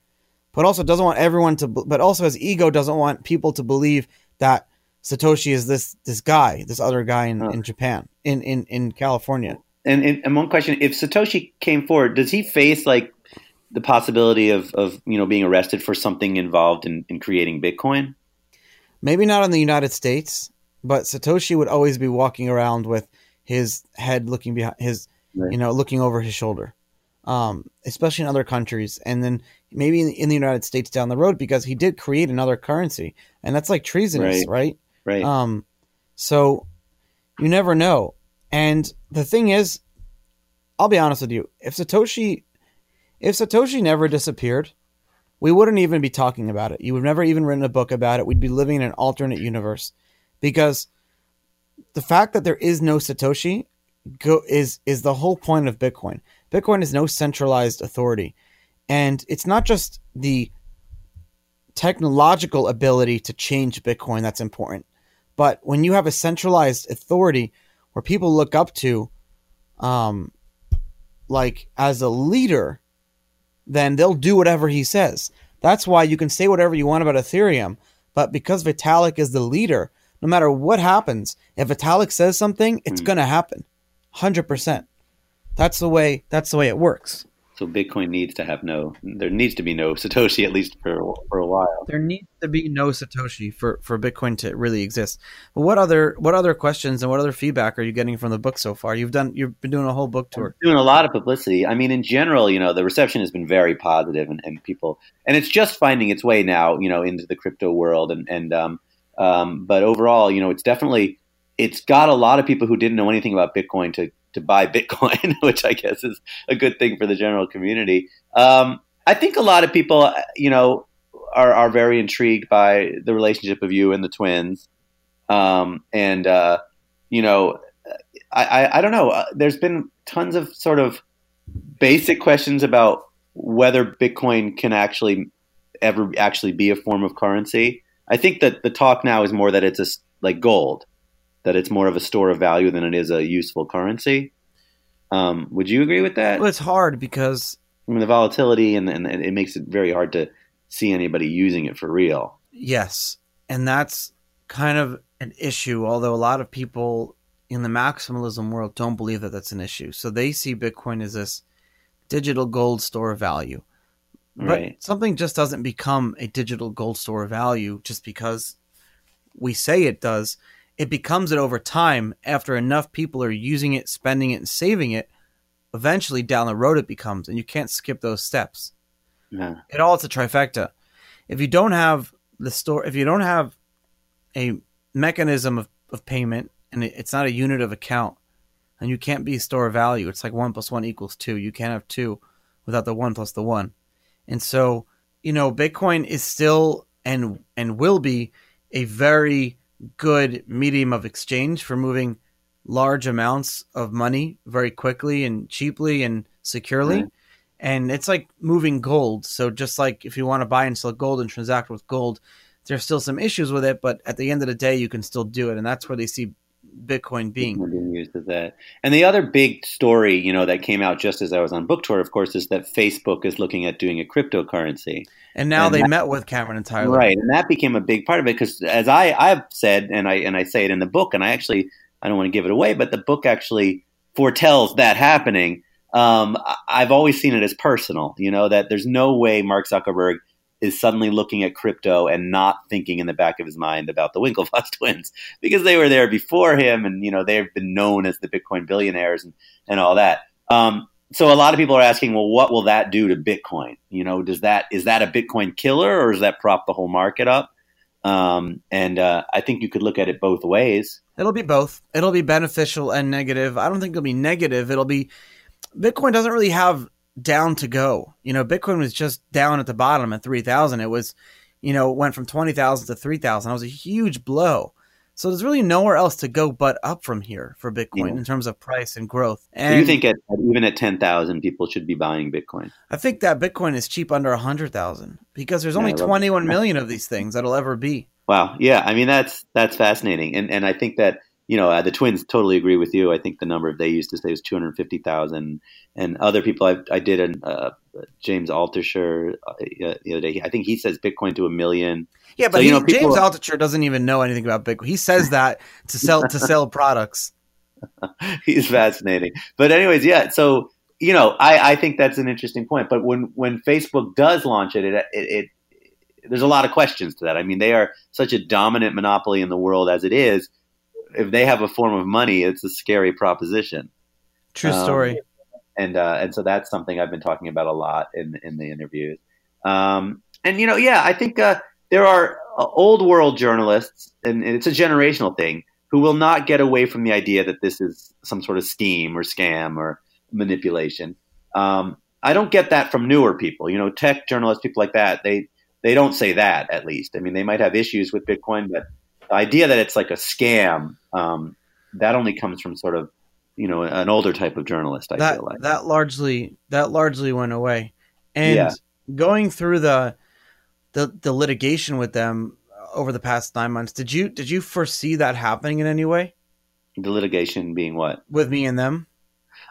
but also doesn't want everyone to, but also his ego doesn't want people to believe that Satoshi is this this guy, this other guy in, in Japan, in, in in California. And, and and one question: If Satoshi came forward, does he face like the possibility of of you know being arrested for something involved in, in creating Bitcoin? Maybe not in the United States, but Satoshi would always be walking around with his head looking behind his, Right. you know, looking over his shoulder, um, especially in other countries, and then maybe in, in the United States down the road because he did create another currency, and that's like treasonous, right? Right. Um, so you never know. And the thing is, I'll be honest with you. If Satoshi, if Satoshi never disappeared, we wouldn't even be talking about it. You would never even written a book about it. We'd be living in an alternate universe because the fact that there is no Satoshi go, is is the whole point of Bitcoin. Bitcoin is no centralized authority, and it's not just the technological ability to change Bitcoin that's important, but when you have a centralized authority where people look up to, um, like as a leader, then they'll do whatever he says. That's why you can say whatever you want about Ethereum, but because Vitalik is the leader, no matter what happens, if Vitalik says something, it's Hmm. going to happen. 100%. That's the way that's the way it works. so Bitcoin needs to have no. There needs to be no Satoshi at least for for a while. There needs to be no Satoshi for, for Bitcoin to really exist. But what other what other questions and what other feedback are you getting from the book so far? You've done you've been doing a whole book tour. doing a lot of publicity. I mean, in general, you know, the reception has been very positive, and, and people, and it's just finding its way now, you know, into the crypto world, and and um, um, but overall, you know, it's definitely it's got a lot of people who didn't know anything about Bitcoin to to buy Bitcoin, which I guess is a good thing for the general community. Um, I think a lot of people, you know, are are very intrigued by the relationship of you and the twins, um, and uh, you know, I, I, I don't know. Uh, There's been tons of sort of basic questions about whether Bitcoin can actually ever actually be a form of currency. I think that the talk now is more that it's a like gold, that it's more of a store of value than it is a useful currency. Um, would you agree with that? Well, it's hard because I mean, the volatility and, and it makes it very hard to see anybody using it for real. Yes. And that's kind of an issue, although a lot of people in the maximalism world don't believe that that's an issue. So they see Bitcoin as this digital gold store of value. But Right. something just doesn't become a digital gold store of value just because we say it does. it becomes it over time after enough people are using it, spending it, and saving it. Eventually, down the road, it becomes, and you can't skip those steps. Yeah. It all it's a trifecta. If you don't have the store, if you don't have a mechanism of, of payment, and it, it's not a unit of account, and you can't be a store of value. It's like one plus one equals two. You can't have two without the one plus the one. And so, you know, Bitcoin is still and and will be a very good medium of exchange for moving large amounts of money very quickly and cheaply and securely. And it's like moving gold. So just like if you want to buy and sell gold and transact with gold, there's still some issues with it, but at the end of the day, you can still do it, and that's where they see Bitcoin being. being used as that. And the other big story, you know, that came out just as I was on book tour, of course, is that Facebook is looking at doing a cryptocurrency. And now And they that- met with Cameron and Tyler. Right, and that became a big part of it because, as I I've said, and I and I say it in the book, and I actually I don't want to give it away, but the book actually foretells that happening. Um, I've always seen it as personal, you know, that there's no way Mark Zuckerberg is suddenly looking at crypto and not thinking in the back of his mind about the Winklevoss twins because they were there before him, and you know they've been known as the Bitcoin billionaires and and all that. Um, so a lot of people are asking, well, what will that do to Bitcoin? You know, does that is that a Bitcoin killer or does that prop the whole market up? Um, and uh, I think you could look at it both ways. It'll be both. It'll be beneficial and negative. I don't think it'll be negative. It'll be Bitcoin doesn't really have down to go. You know, Bitcoin was just down at the bottom at 3000. It was, you know, went from 20,000 to 3000. That was a huge blow. So there's really nowhere else to go but up from here for Bitcoin Yeah. in terms of price and growth. So And you think at, even at ten thousand, people should be buying Bitcoin? I think that Bitcoin is cheap under 100,000 because there's only love 21 that. million of these things that'll ever be. Wow, yeah, I mean that's that's fascinating, and and I think that you know uh, the twins totally agree with you. I think the number they used to say was two hundred fifty thousand, and other people I, I did an uh, James Altucher uh, the other day. I think he says Bitcoin to a million. Yeah, but So, you know, people- James Altucher doesn't even know anything about Bitcoin. He says that to sell to sell products. He's fascinating. But anyways, yeah. So you know, I, I think that's an interesting point. But when when Facebook does launch it, it, it, it there's a lot of questions to that. I mean, they are such a dominant monopoly in the world as it is. If they have a form of money, it's a scary proposition. True Um, story. and uh, and so that's something I've been talking about a lot in in the interviews. Um, and you know, yeah, I think uh, there are uh, old world journalists, and, and it's a generational thing, who will not get away from the idea that this is some sort of scheme or scam or manipulation. Um, I don't get that from newer people. You know, tech journalists, people like that, they they don't say that. At least, I mean, they might have issues with Bitcoin, but the idea that it's like a scam um, that only comes from sort of you know an older type of journalist. I that feel like. that largely that largely went away. And Yeah. going through the the the litigation with them over the past 9 months, did you did you foresee that happening in any way The litigation being what? with me and them?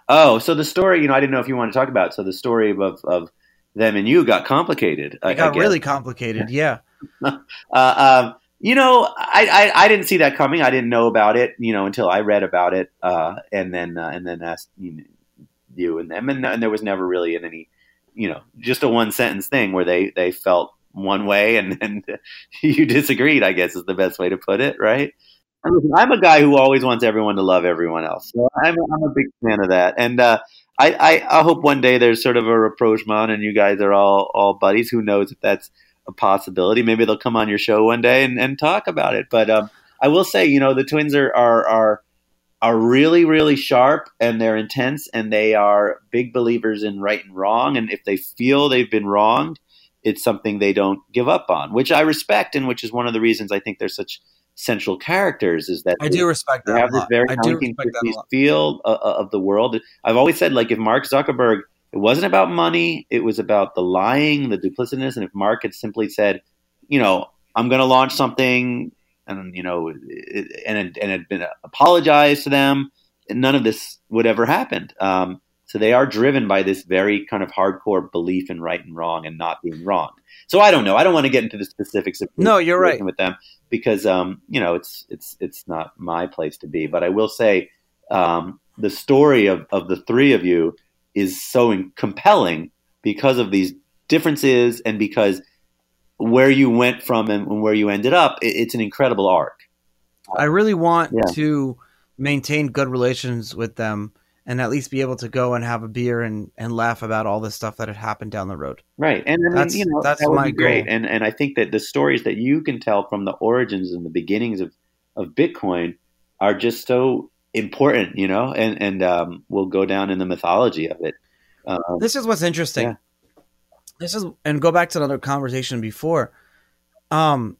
Oh, so the story, you know, I didn't know if you want to talk about. it. So the story of of them and you got complicated. I- It got I really complicated. Yeah. Uh, um, you know, I, I I didn't see that coming. I didn't know about it, you know, until I read about it, uh, and then uh, and then asked you, know, you and them, and, and there was never really in any, you know, just a one sentence thing where they they felt one way and and you disagreed. I guess is the best way to put it, right? I'm a guy who always wants everyone to love everyone else. So I'm I'm a big fan of that, and uh, I, I I hope one day there's sort of a rapprochement and you guys are all all buddies. Who knows if that's a possibility. Maybe they'll come on your show one day and, and talk about it. But um, I will say, you know, the twins are, are are are really really sharp and they're intense and they are big believers in right and wrong. And if they feel they've been wronged, it's something they don't give up on, which I respect and which is one of the reasons I think they're such central characters. Is that I do respect they that. have a this very I do respect that a lot. feel uh, uh, of the world. I've always said, like, if Mark Zuckerberg, it wasn't about money, it was about the lying, the duplicitousness. And if Mark had simply said, you know, I'm going to launch something, and you know, it, and and had been apologized to them, none of this would ever happened. Um, so they are driven by this very kind of hardcore belief in right and wrong and not being wrong. So I don't know. I don't want to get into the specifics of No, you're right. with them because um, you know it's it's it's not my place to be. But I will say um, the story of, of the three of you is so in- compelling because of these differences and because where you went from and, where you ended up, it, it's an incredible arc. I really want Yeah. to maintain good relations with them and at least be able to go and have a beer and, and laugh about all the stuff that had happened down the road. Right, and I mean, That's- you know that's that would my be great, goal. and and I think that the stories that you can tell from the origins and the beginnings of of Bitcoin are just so important, you know, and and um, will go down in the mythology of it. Um, This is what's interesting. Yeah. This is and go back to another conversation before. Um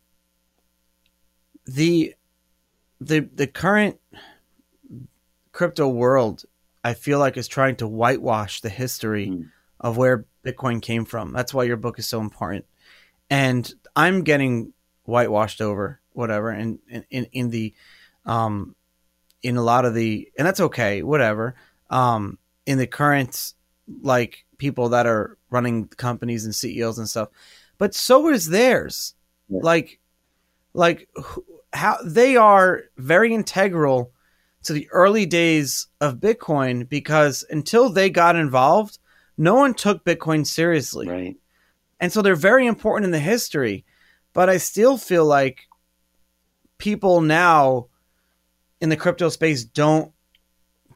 the the the current crypto world I feel like is trying to whitewash the history Mm. of where Bitcoin came from. That's why your book is so important. And I'm getting whitewashed over whatever and in, in, in the um in a lot of the and that's okay, whatever. Um in the current like people that are running companies and CEOs and stuff. But so is theirs. Yeah. Like like how they are very integral to the early days of Bitcoin because until they got involved, no one took Bitcoin seriously. right, And so they're very important in the history. But I still feel like people now in the crypto space don't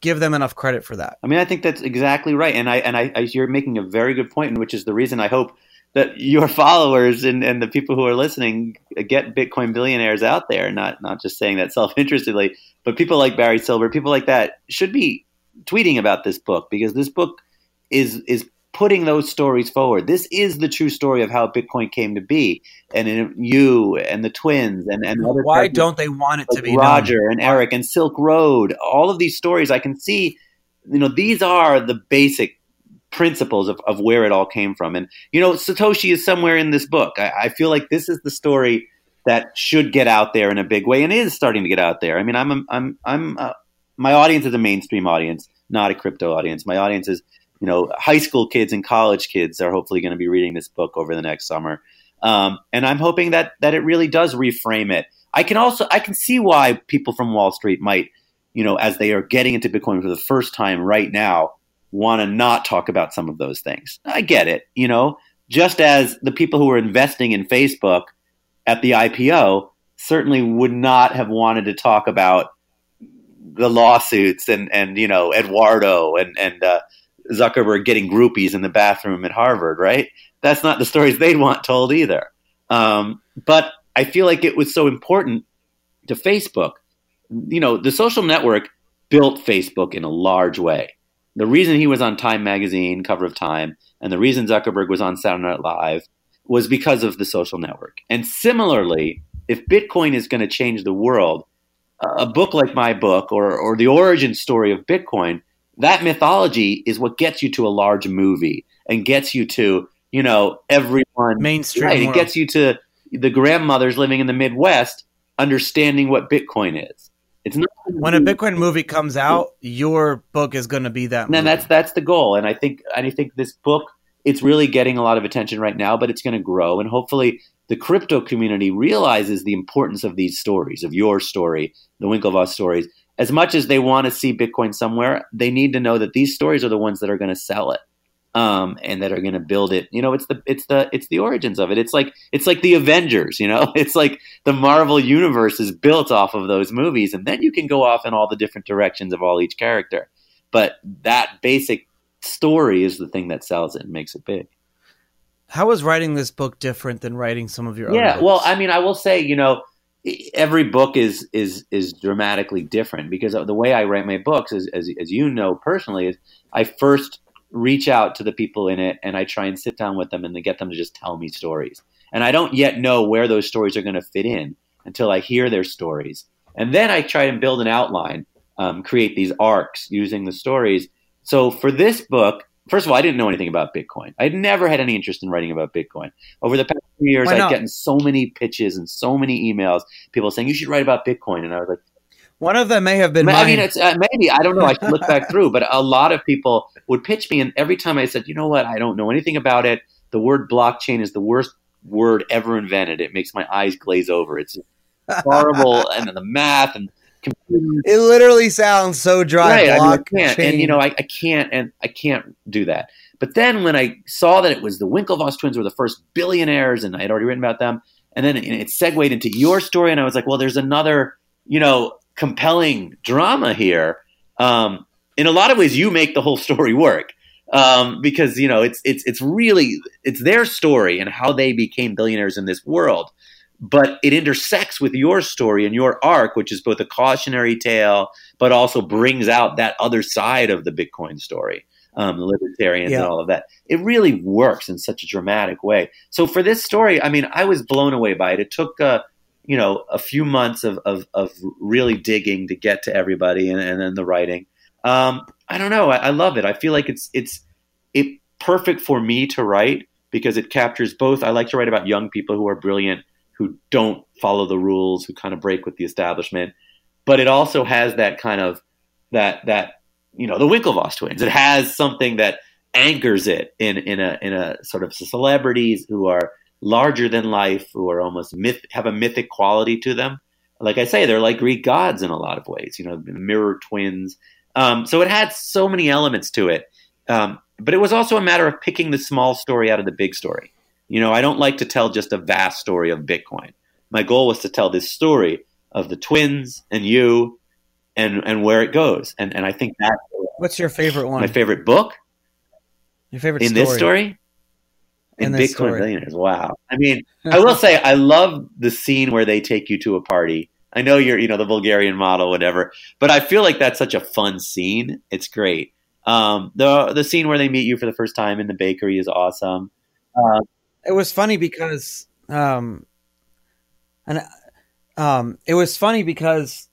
give them enough credit for that. I mean, I think that's exactly right, and I and I, I you're making a very good point, which is the reason I hope that your followers and, and the people who are listening get Bitcoin billionaires out there, not not just saying that self interestedly, but people like Barry Silbert, people like that should be tweeting about this book because this book is is putting those stories forward. This is the true story of how Bitcoin came to be, and in you and the twins and and other Why don't they want it to be Roger done? and Eric and Silk Road, all of these stories, I can see, you know, these are the basic principles of, of where it all came from. And, you know, Satoshi is somewhere in this book. I, I feel like this is the story that should get out there in a big way and is starting to get out there. I mean, I'm, I'm, I'm, uh, my audience is a mainstream audience, not a crypto audience. My audience is, you know, high school kids and college kids are hopefully going to be reading this book over the next summer. Um, and I'm hoping that, that it really does reframe it. I can also I can see why people from Wall Street might, you know, as they are getting into Bitcoin for the first time right now, want to not talk about some of those things. I get it, you know, just as the people who were investing in Facebook at the IPO certainly would not have wanted to talk about the lawsuits and and you know Eduardo and and uh, Zuckerberg getting groupies in the bathroom at Harvard, right? That's not the stories they'd want told either. Um, but I feel like it was so important to Facebook. You know, the social network built Facebook in a large way. The reason he was on Time magazine, cover of Time, and the reason Zuckerberg was on Saturday Night Live was because of the social network. And similarly, if Bitcoin is going to change the world, a book like my book or, or the origin story of Bitcoin, that mythology is what gets you to a large movie and gets you to, you know, everyone. Mainstream Right. It gets you to the grandmothers living in the Midwest understanding what Bitcoin is. It's not when a Bitcoin movie comes out, your book is going to be that. and that's that's the goal. And I think and I think this book it's really getting a lot of attention right now, but it's going to grow and hopefully the crypto community realizes the importance of these stories, of your story, the Winklevoss stories. As much as they want to see Bitcoin somewhere, they need to know that these stories are the ones that are going to sell it. Um, and that are going to build it. You know, it's the it's the it's the origins of it. It's like it's like the Avengers. You know, it's like the Marvel universe is built off of those movies, and then you can go off in all the different directions of all each character. But that basic story is the thing that sells it and makes it big. How is writing this book different than writing some of your other Yeah, well, I mean, I will say, you know, every book is is is dramatically different because the way I write my books, is, as as you know personally, is I first reach out to the people in it and I try and sit down with them and then get them to just tell me stories. And I don't yet know where those stories are going to fit in until I hear their stories, and then I try and build an outline, um, create these arcs using the stories. So for this book. First of all, I didn't know anything about Bitcoin. I had never had any interest in writing about Bitcoin. Over the past few years, I've gotten so many pitches and so many emails, people saying you should write about Bitcoin, and I was like, one of them may have been. I mine. mean, it's uh, maybe I don't know. I should look back through, but a lot of people would pitch me, and every time I said, you know what, I don't know anything about it. The word blockchain is the worst word ever invented. It makes my eyes glaze over. It's horrible, and then the math and it literally sounds so dry. right. I, mean, I can't, and you know, I, I can't, and I can't do that. But then when I saw that it was the Winklevoss twins were the first billionaires, and I had already written about them, and then it, it segued into your story, and I was like, well, there's another you know, compelling drama here. Um, in a lot of ways, you make the whole story work um, because you know it's it's it's really it's their story and how they became billionaires in this world, but it intersects with your story and your arc, which is both a cautionary tale, but also brings out that other side of the Bitcoin story, um, the libertarians yeah. and all of that. It really works in such a dramatic way. So for this story, I mean, I was blown away by it. It took. Uh, you know, a few months of, of, of really digging to get to everybody and, and then the writing. Um, I don't know. I, I, love it. I feel like it's it's it perfect for me to write because it captures both. I like to write about young people who are brilliant, who don't follow the rules, who kind of break with the establishment. But it also has that kind of that that you know the Winklevoss twins. It has something that anchors it in in a in a sort of celebrities who are larger than life, who are almost myth have a mythic quality to them. Like I say, they're like Greek gods in a lot of ways. You know, mirror twins. Um, so it had so many elements to it. Um, but it was also a matter of picking the small story out of the big story. You know, I don't like to tell just a vast story of Bitcoin. My goal was to tell this story of the twins and you and and where it goes. And and I think that What's your favorite one? My favorite book? Your favorite in story. this story? In, in Bitcoin story. Billionaires. Wow. I mean, I will say I love the scene where they take you to a party. I know you're, you know, the Bulgarian model, whatever, but I feel like that's such a fun scene. It's great. Um, the the scene where they meet you for the first time in the bakery is awesome. Uh, it was funny because, um, and um, it was funny because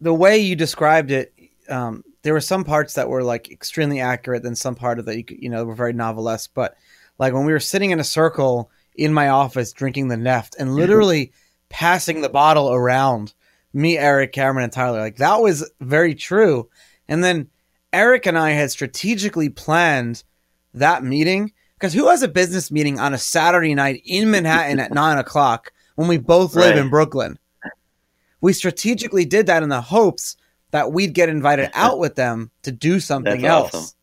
the way you described it, um, there were some parts that were like extremely accurate, then some part of that you you know were very novelesque. But like when we were sitting in a circle in my office drinking the Neft and literally passing the bottle around, me, Eric, Cameron, and Tyler, like that was very true. And then Eric and I had strategically planned that meeting because who has a business meeting on a Saturday night in Manhattan at nine o'clock when we both live right. in Brooklyn? We strategically did that in the hopes that we'd get invited out with them to do something that's else. Awesome.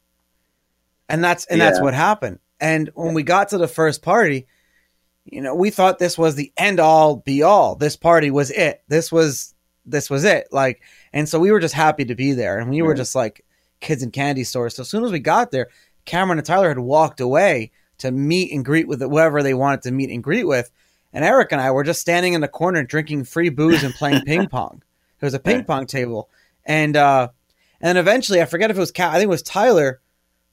And that's and yeah. that's what happened. And when we got to the first party, you know, we thought this was the end all be all. This party was it. This was this was it. Like, and so we were just happy to be there, and we were just like, kids in candy stores. So as soon as we got there, Cameron and Tyler had walked away to meet and greet with whoever they wanted to meet and greet with. And Eric and I were just standing in the corner drinking free booze and playing ping pong. It was a ping pong table. And uh and eventually I forget if it was Cal, I think it was Tyler.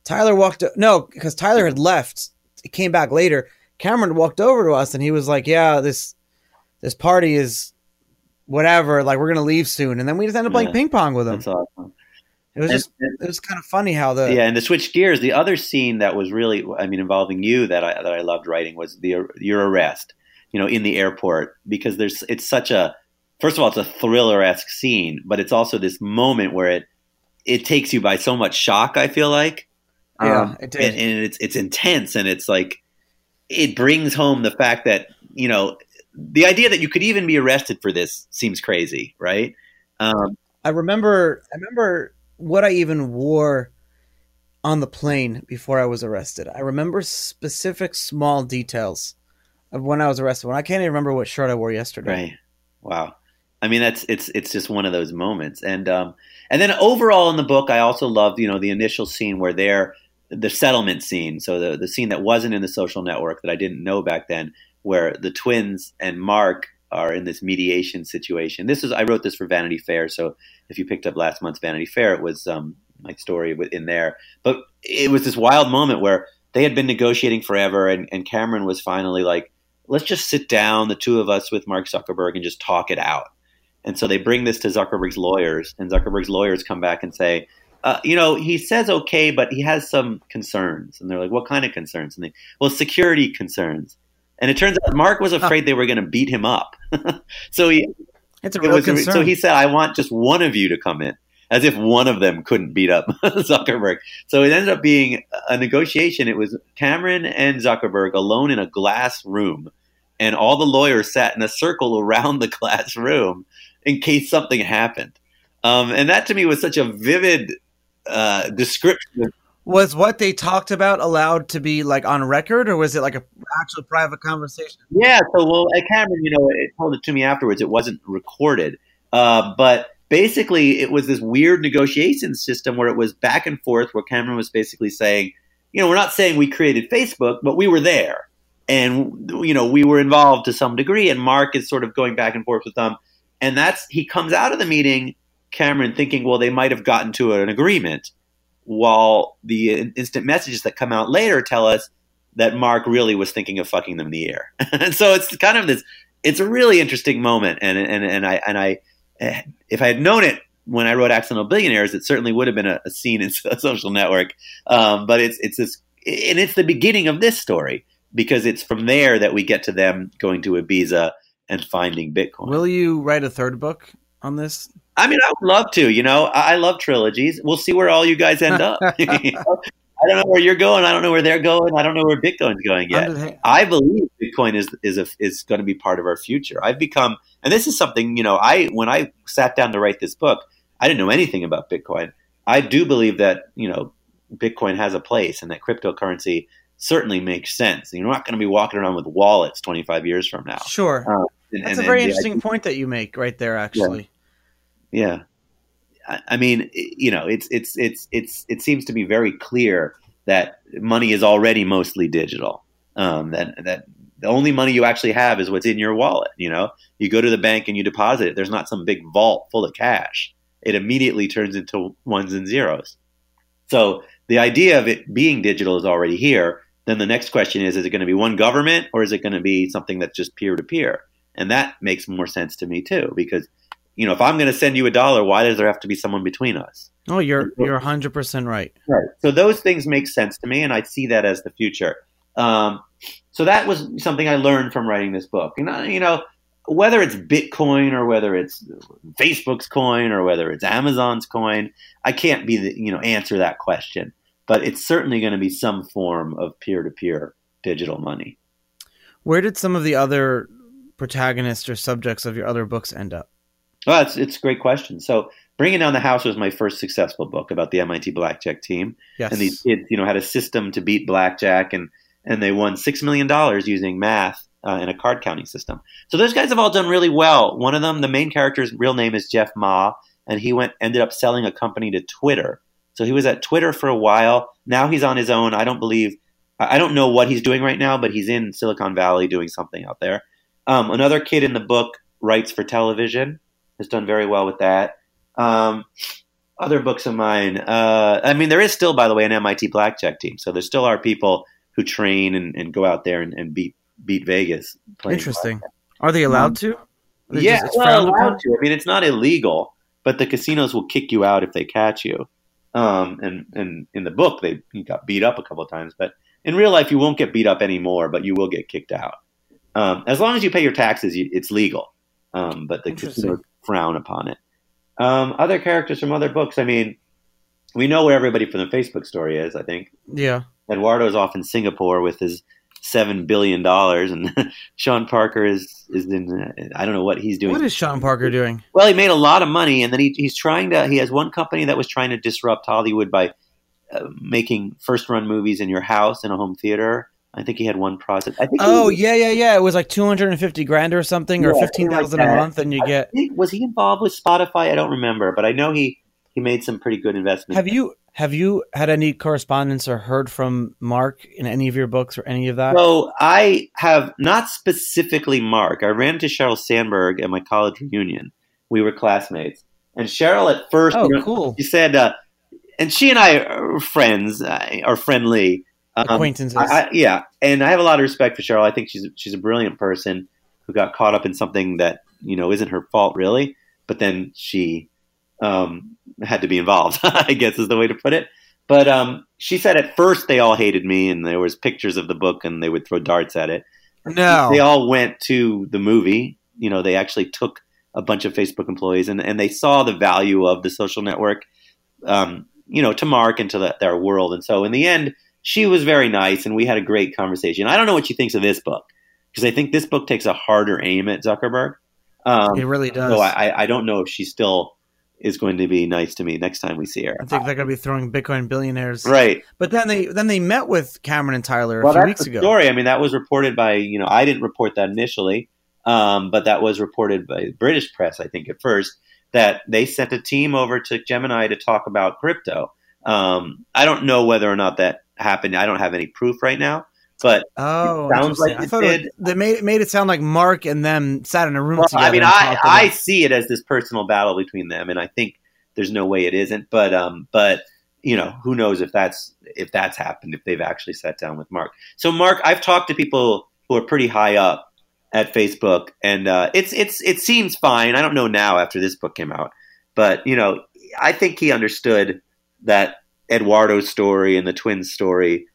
Tyler walked no, because Tyler had left. He came back later. Cameron walked over to us and he was like, "Yeah, this this party is whatever. Like we're gonna leave soon." And then we just ended up playing yeah, ping pong with him. That's awesome. It was just it was kind of funny how the yeah, and to switch gears, the other scene that was really, I mean, involving you that I that I loved writing was the your arrest, you know, in the airport because there's it's such a first of all it's a thriller esque scene, but it's also this moment where it it takes you by so much shock. I feel like yeah, um, it did, and, and it's it's intense and it's like it brings home the fact that you know the idea that you could even be arrested for this seems crazy, right? Um, I remember I remember what I even wore on the plane before I was arrested. I remember specific small details of when I was arrested. When I can't even remember what shirt I wore yesterday. Right. Wow. I mean, that's it's it's just one of those moments, and um, and then overall in the book, I also loved you know the initial scene where they're the settlement scene. So the the scene that wasn't in the social network that I didn't know back then, where the twins and Mark are in this mediation situation. This is I wrote this for Vanity Fair, so if you picked up last month's Vanity Fair, it was um, my story in there. But it was this wild moment where they had been negotiating forever, and, and Cameron was finally like, "Let's just sit down, the two of us, with Mark Zuckerberg, and just talk it out." And so they bring this to Zuckerberg's lawyers, and Zuckerberg's lawyers come back and say, uh, you know, he says okay, but he has some concerns. And they're like, what kind of concerns? And they, well, security concerns. And it turns out Mark was afraid they were going to beat him up. so he, it's a real it concern. So he said, I want just one of you to come in, as if one of them couldn't beat up Zuckerberg. So it ended up being a negotiation. It was Cameron and Zuckerberg alone in a glass room, and all the lawyers sat in a circle around the glass room in case something happened. Um, and that to me was such a vivid uh, description was what they talked about allowed to be like on record or was it like a actual private conversation yeah so well at cameron you know it told it to me afterwards it wasn't recorded Uh, but basically, it was this weird negotiation system where it was back and forth, where Cameron was basically saying, you know, we're not saying we created Facebook, but we were there. And, you know, we were involved to some degree. And Mark is sort of going back and forth with them. And that's, he comes out of the meeting, Cameron, thinking, well, they might have gotten to an agreement, while the instant messages that come out later tell us that Mark really was thinking of fucking them in the ear. and so it's kind of this, it's a really interesting moment. And, and, and I, and I, eh, if I had known it when I wrote Accidental Billionaires, it certainly would have been a, a scene in a social network. Um, but it's it's this, and it's the beginning of this story because it's from there that we get to them going to Ibiza and finding Bitcoin. Will you write a third book on this? I mean, I would love to. You know, I, I love trilogies. We'll see where all you guys end up. you know? I don't know where you're going. I don't know where they're going. I don't know where Bitcoin's going yet. I believe Bitcoin is is a, is going to be part of our future. I've become, and this is something you know. I when I sat down to write this book, I didn't know anything about Bitcoin. I do believe that you know Bitcoin has a place and that cryptocurrency certainly makes sense. You're not going to be walking around with wallets 25 years from now. Sure, uh, and, that's and, a very interesting idea, point that you make right there. Actually, yeah. I mean, you know, it's it's it's it's it seems to be very clear that money is already mostly digital. Um, that that the only money you actually have is what's in your wallet. You know, you go to the bank and you deposit it. There's not some big vault full of cash it immediately turns into ones and zeros. So the idea of it being digital is already here. Then the next question is: Is it going to be one government, or is it going to be something that's just peer to peer? And that makes more sense to me too, because you know, if I'm going to send you a dollar, why does there have to be someone between us? Oh, you're you're 100 percent right. Right. So those things make sense to me, and I see that as the future. Um, so that was something I learned from writing this book. And you know, whether it's Bitcoin or whether it's Facebook's coin or whether it's Amazon's coin, I can't be the, you know answer that question. But it's certainly going to be some form of peer-to-peer digital money. Where did some of the other protagonists or subjects of your other books end up? Well, it's it's a great question. So, Bringing Down the House was my first successful book about the MIT blackjack team, yes. and these kids, you know, had a system to beat blackjack, and and they won six million dollars using math uh, in a card counting system. So those guys have all done really well. One of them, the main character's real name is Jeff Ma, and he went ended up selling a company to Twitter. So he was at Twitter for a while. Now he's on his own. I don't believe, I don't know what he's doing right now, but he's in Silicon Valley doing something out there. Um, another kid in the book writes for television, has done very well with that. Um, other books of mine. Uh, I mean, there is still, by the way, an MIT blackjack team. So there still are people who train and, and go out there and, and beat beat Vegas. Interesting. Are they allowed to? Yeah, just, well, allowed to. I mean, it's not illegal, but the casinos will kick you out if they catch you. Um, and and in the book, they he got beat up a couple of times, but in real life, you won't get beat up anymore, but you will get kicked out. Um, as long as you pay your taxes, you, it's legal. Um, but the casinos frown upon it. Um, other characters from other books. I mean, we know where everybody from the Facebook story is. I think. Yeah. Eduardo's off in Singapore with his seven billion dollars, and Sean Parker is is in. I don't know what he's doing. What is Sean Parker doing? Well, he made a lot of money, and then he, he's trying to. He has one company that was trying to disrupt Hollywood by uh, making first run movies in your house in a home theater. I think he had one project. I think. Oh yeah, yeah, yeah. It was like two hundred and fifty grand or something, yeah, or fifteen thousand like a month, and you get. Think, was he involved with Spotify? I don't remember, but I know he he made some pretty good investments. Have you have you had any correspondence or heard from Mark in any of your books or any of that? So I have not specifically Mark. I ran into Sheryl Sandberg at my college reunion. We were classmates, and Cheryl at first, oh, you know, cool. She said, uh, and she and I are friends, uh, are friendly um, acquaintances. I, I, yeah, and I have a lot of respect for Sheryl. I think she's she's a brilliant person who got caught up in something that you know isn't her fault really, but then she um, had to be involved. I guess is the way to put it. But um, she said at first they all hated me, and there was pictures of the book, and they would throw darts at it. No, they all went to the movie. You know, they actually took a bunch of Facebook employees, and, and they saw the value of the social network. Um, you know, to Mark into the, their world, and so in the end, she was very nice, and we had a great conversation. I don't know what she thinks of this book because I think this book takes a harder aim at Zuckerberg. Um, it really does. So I, I don't know if she still is going to be nice to me next time we see her. I think they're going to be throwing Bitcoin billionaires, right? But then they then they met with Cameron and Tyler a well, few weeks ago. Story. I mean, that was reported by you know I didn't report that initially, um, but that was reported by British press, I think, at first that they sent a team over to Gemini to talk about crypto. Um, I don't know whether or not that happened. I don't have any proof right now, but oh, sounds like I thought it, they made it made it sound like Mark and them sat in a room well, together. I mean, I I see it as this personal battle between them, and I think there's no way it isn't. But um, but you know, who knows if that's if that's happened if they've actually sat down with Mark. So Mark, I've talked to people who are pretty high up at Facebook, and uh, it's it's it seems fine. I don't know now after this book came out, but you know, I think he understood that Eduardo's story and the twins' story,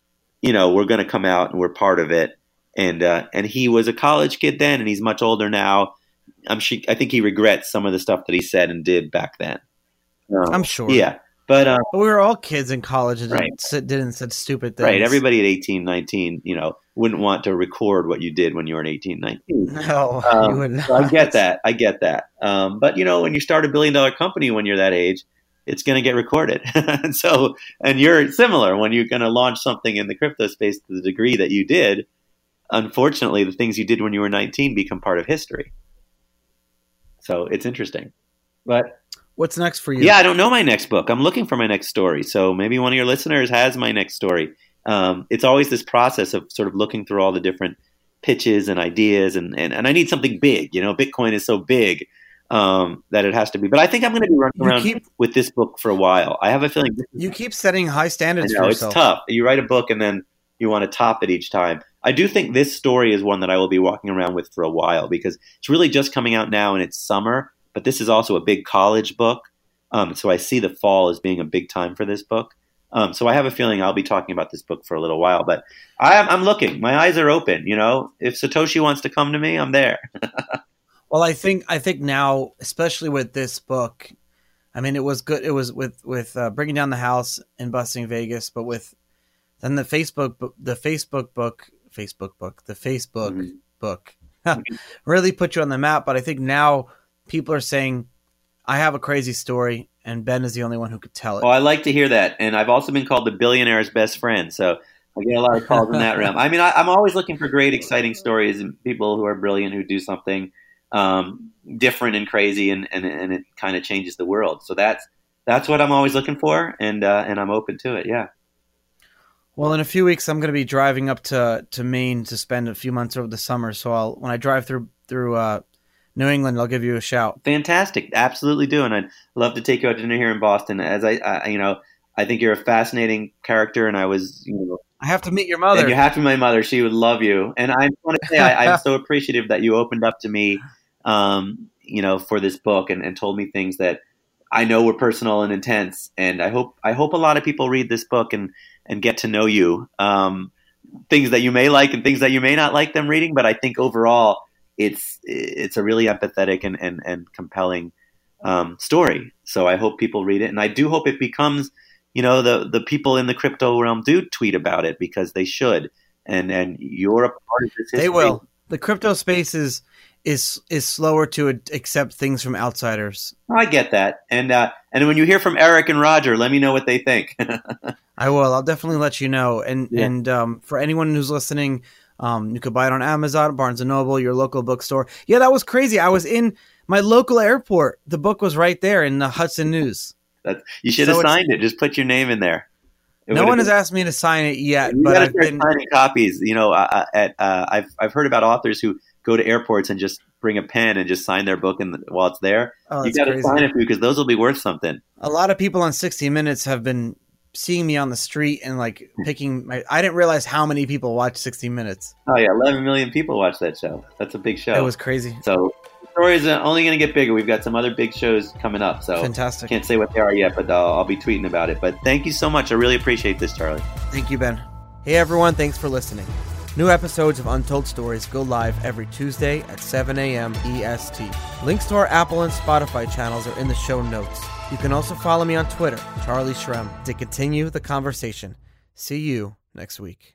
you know, we're going to come out and we're part of it. And uh, and he was a college kid then, and he's much older now. I'm sure, I think he regrets some of the stuff that he said and did back then. Um, I'm sure. Yeah. But, uh, but we were all kids in college and right. didn't, didn't said stupid things. Right. Everybody at 18, 19, you know, wouldn't want to record what you did when you were an 18, 19. No, um, you would So I get that. I get that. Um, but, you know, when you start a billion dollar company when you're that age, it's going to get recorded. and so, and you're similar when you're going to launch something in the crypto space to the degree that you did. Unfortunately, the things you did when you were 19 become part of history. So it's interesting. But what's next for you? Yeah, I don't know my next book. I'm looking for my next story. So maybe one of your listeners has my next story. Um, it's always this process of sort of looking through all the different pitches and ideas, and, and, and I need something big. You know, Bitcoin is so big um, that it has to be. But I think I'm going to be running you around keep, with this book for a while. I have a feeling you keep setting high standards. Know, it's tough. You write a book and then you want to top it each time. I do think this story is one that I will be walking around with for a while because it's really just coming out now and it's summer. But this is also a big college book, um, so I see the fall as being a big time for this book. Um, so I have a feeling I'll be talking about this book for a little while. But I, I'm looking. My eyes are open. You know, if Satoshi wants to come to me, I'm there. Well, I think I think now, especially with this book, I mean, it was good. It was with with uh, bringing down the house and busting Vegas, but with then the Facebook the Facebook book, Facebook book, the Facebook mm-hmm. book really put you on the map. But I think now people are saying, "I have a crazy story," and Ben is the only one who could tell it. Oh, I like to hear that, and I've also been called the billionaire's best friend. So I get a lot of calls in that realm. I mean, I, I'm always looking for great, exciting stories and people who are brilliant who do something um, different and crazy, and, and, and it kind of changes the world. So that's that's what I'm always looking for, and uh, and I'm open to it. Yeah. Well, in a few weeks, I'm going to be driving up to, to Maine to spend a few months over the summer. So I'll when I drive through through uh, New England, I'll give you a shout. Fantastic, absolutely do, and I'd love to take you out to dinner here in Boston. As I, I you know, I think you're a fascinating character, and I was, you know, I have to meet your mother. And you have to meet my mother. She would love you. And I want to say I, am so appreciative that you opened up to me, um, you know, for this book and, and told me things that I know were personal and intense. And I hope I hope a lot of people read this book and and get to know you. Um, things that you may like and things that you may not like them reading. But I think overall, it's it's a really empathetic and and, and compelling um, story. So I hope people read it, and I do hope it becomes you know the the people in the crypto realm do tweet about it because they should. And and you're a part of this history. they will. The crypto space is is is slower to accept things from outsiders. I get that. And uh and when you hear from eric and roger let me know what they think. I will. I'll definitely let you know. And yeah. and um for anyone who's listening um you could buy it on amazon barnes and noble your local bookstore. Yeah that was crazy. I was in my local airport. The book was right there in the hudson news that you should so have signed it. Just put your name in there. It no one has asked me to sign it yet, but I've been signing copies. You know, uh, at uh, I've I've heard about authors who go to airports and just bring a pen and just sign their book and while it's there. Oh, you got to sign it because those will be worth something. A lot of people on 60 Minutes have been seeing me on the street and like picking my. I didn't realize how many people watch 60 Minutes. Oh yeah, 11 million people watch that show. That's a big show. It was crazy. So story is only going to get bigger. We've got some other big shows coming up, so fantastic. Can't say what they are yet, but I'll, I'll be tweeting about it. But thank you so much. I really appreciate this, Charlie. Thank you, Ben. Hey everyone, thanks for listening. New episodes of Untold Stories go live every Tuesday at 7 a.m. EST. Links to our Apple and Spotify channels are in the show notes. You can also follow me on Twitter, Charlie Shrem, to continue the conversation. See you next week.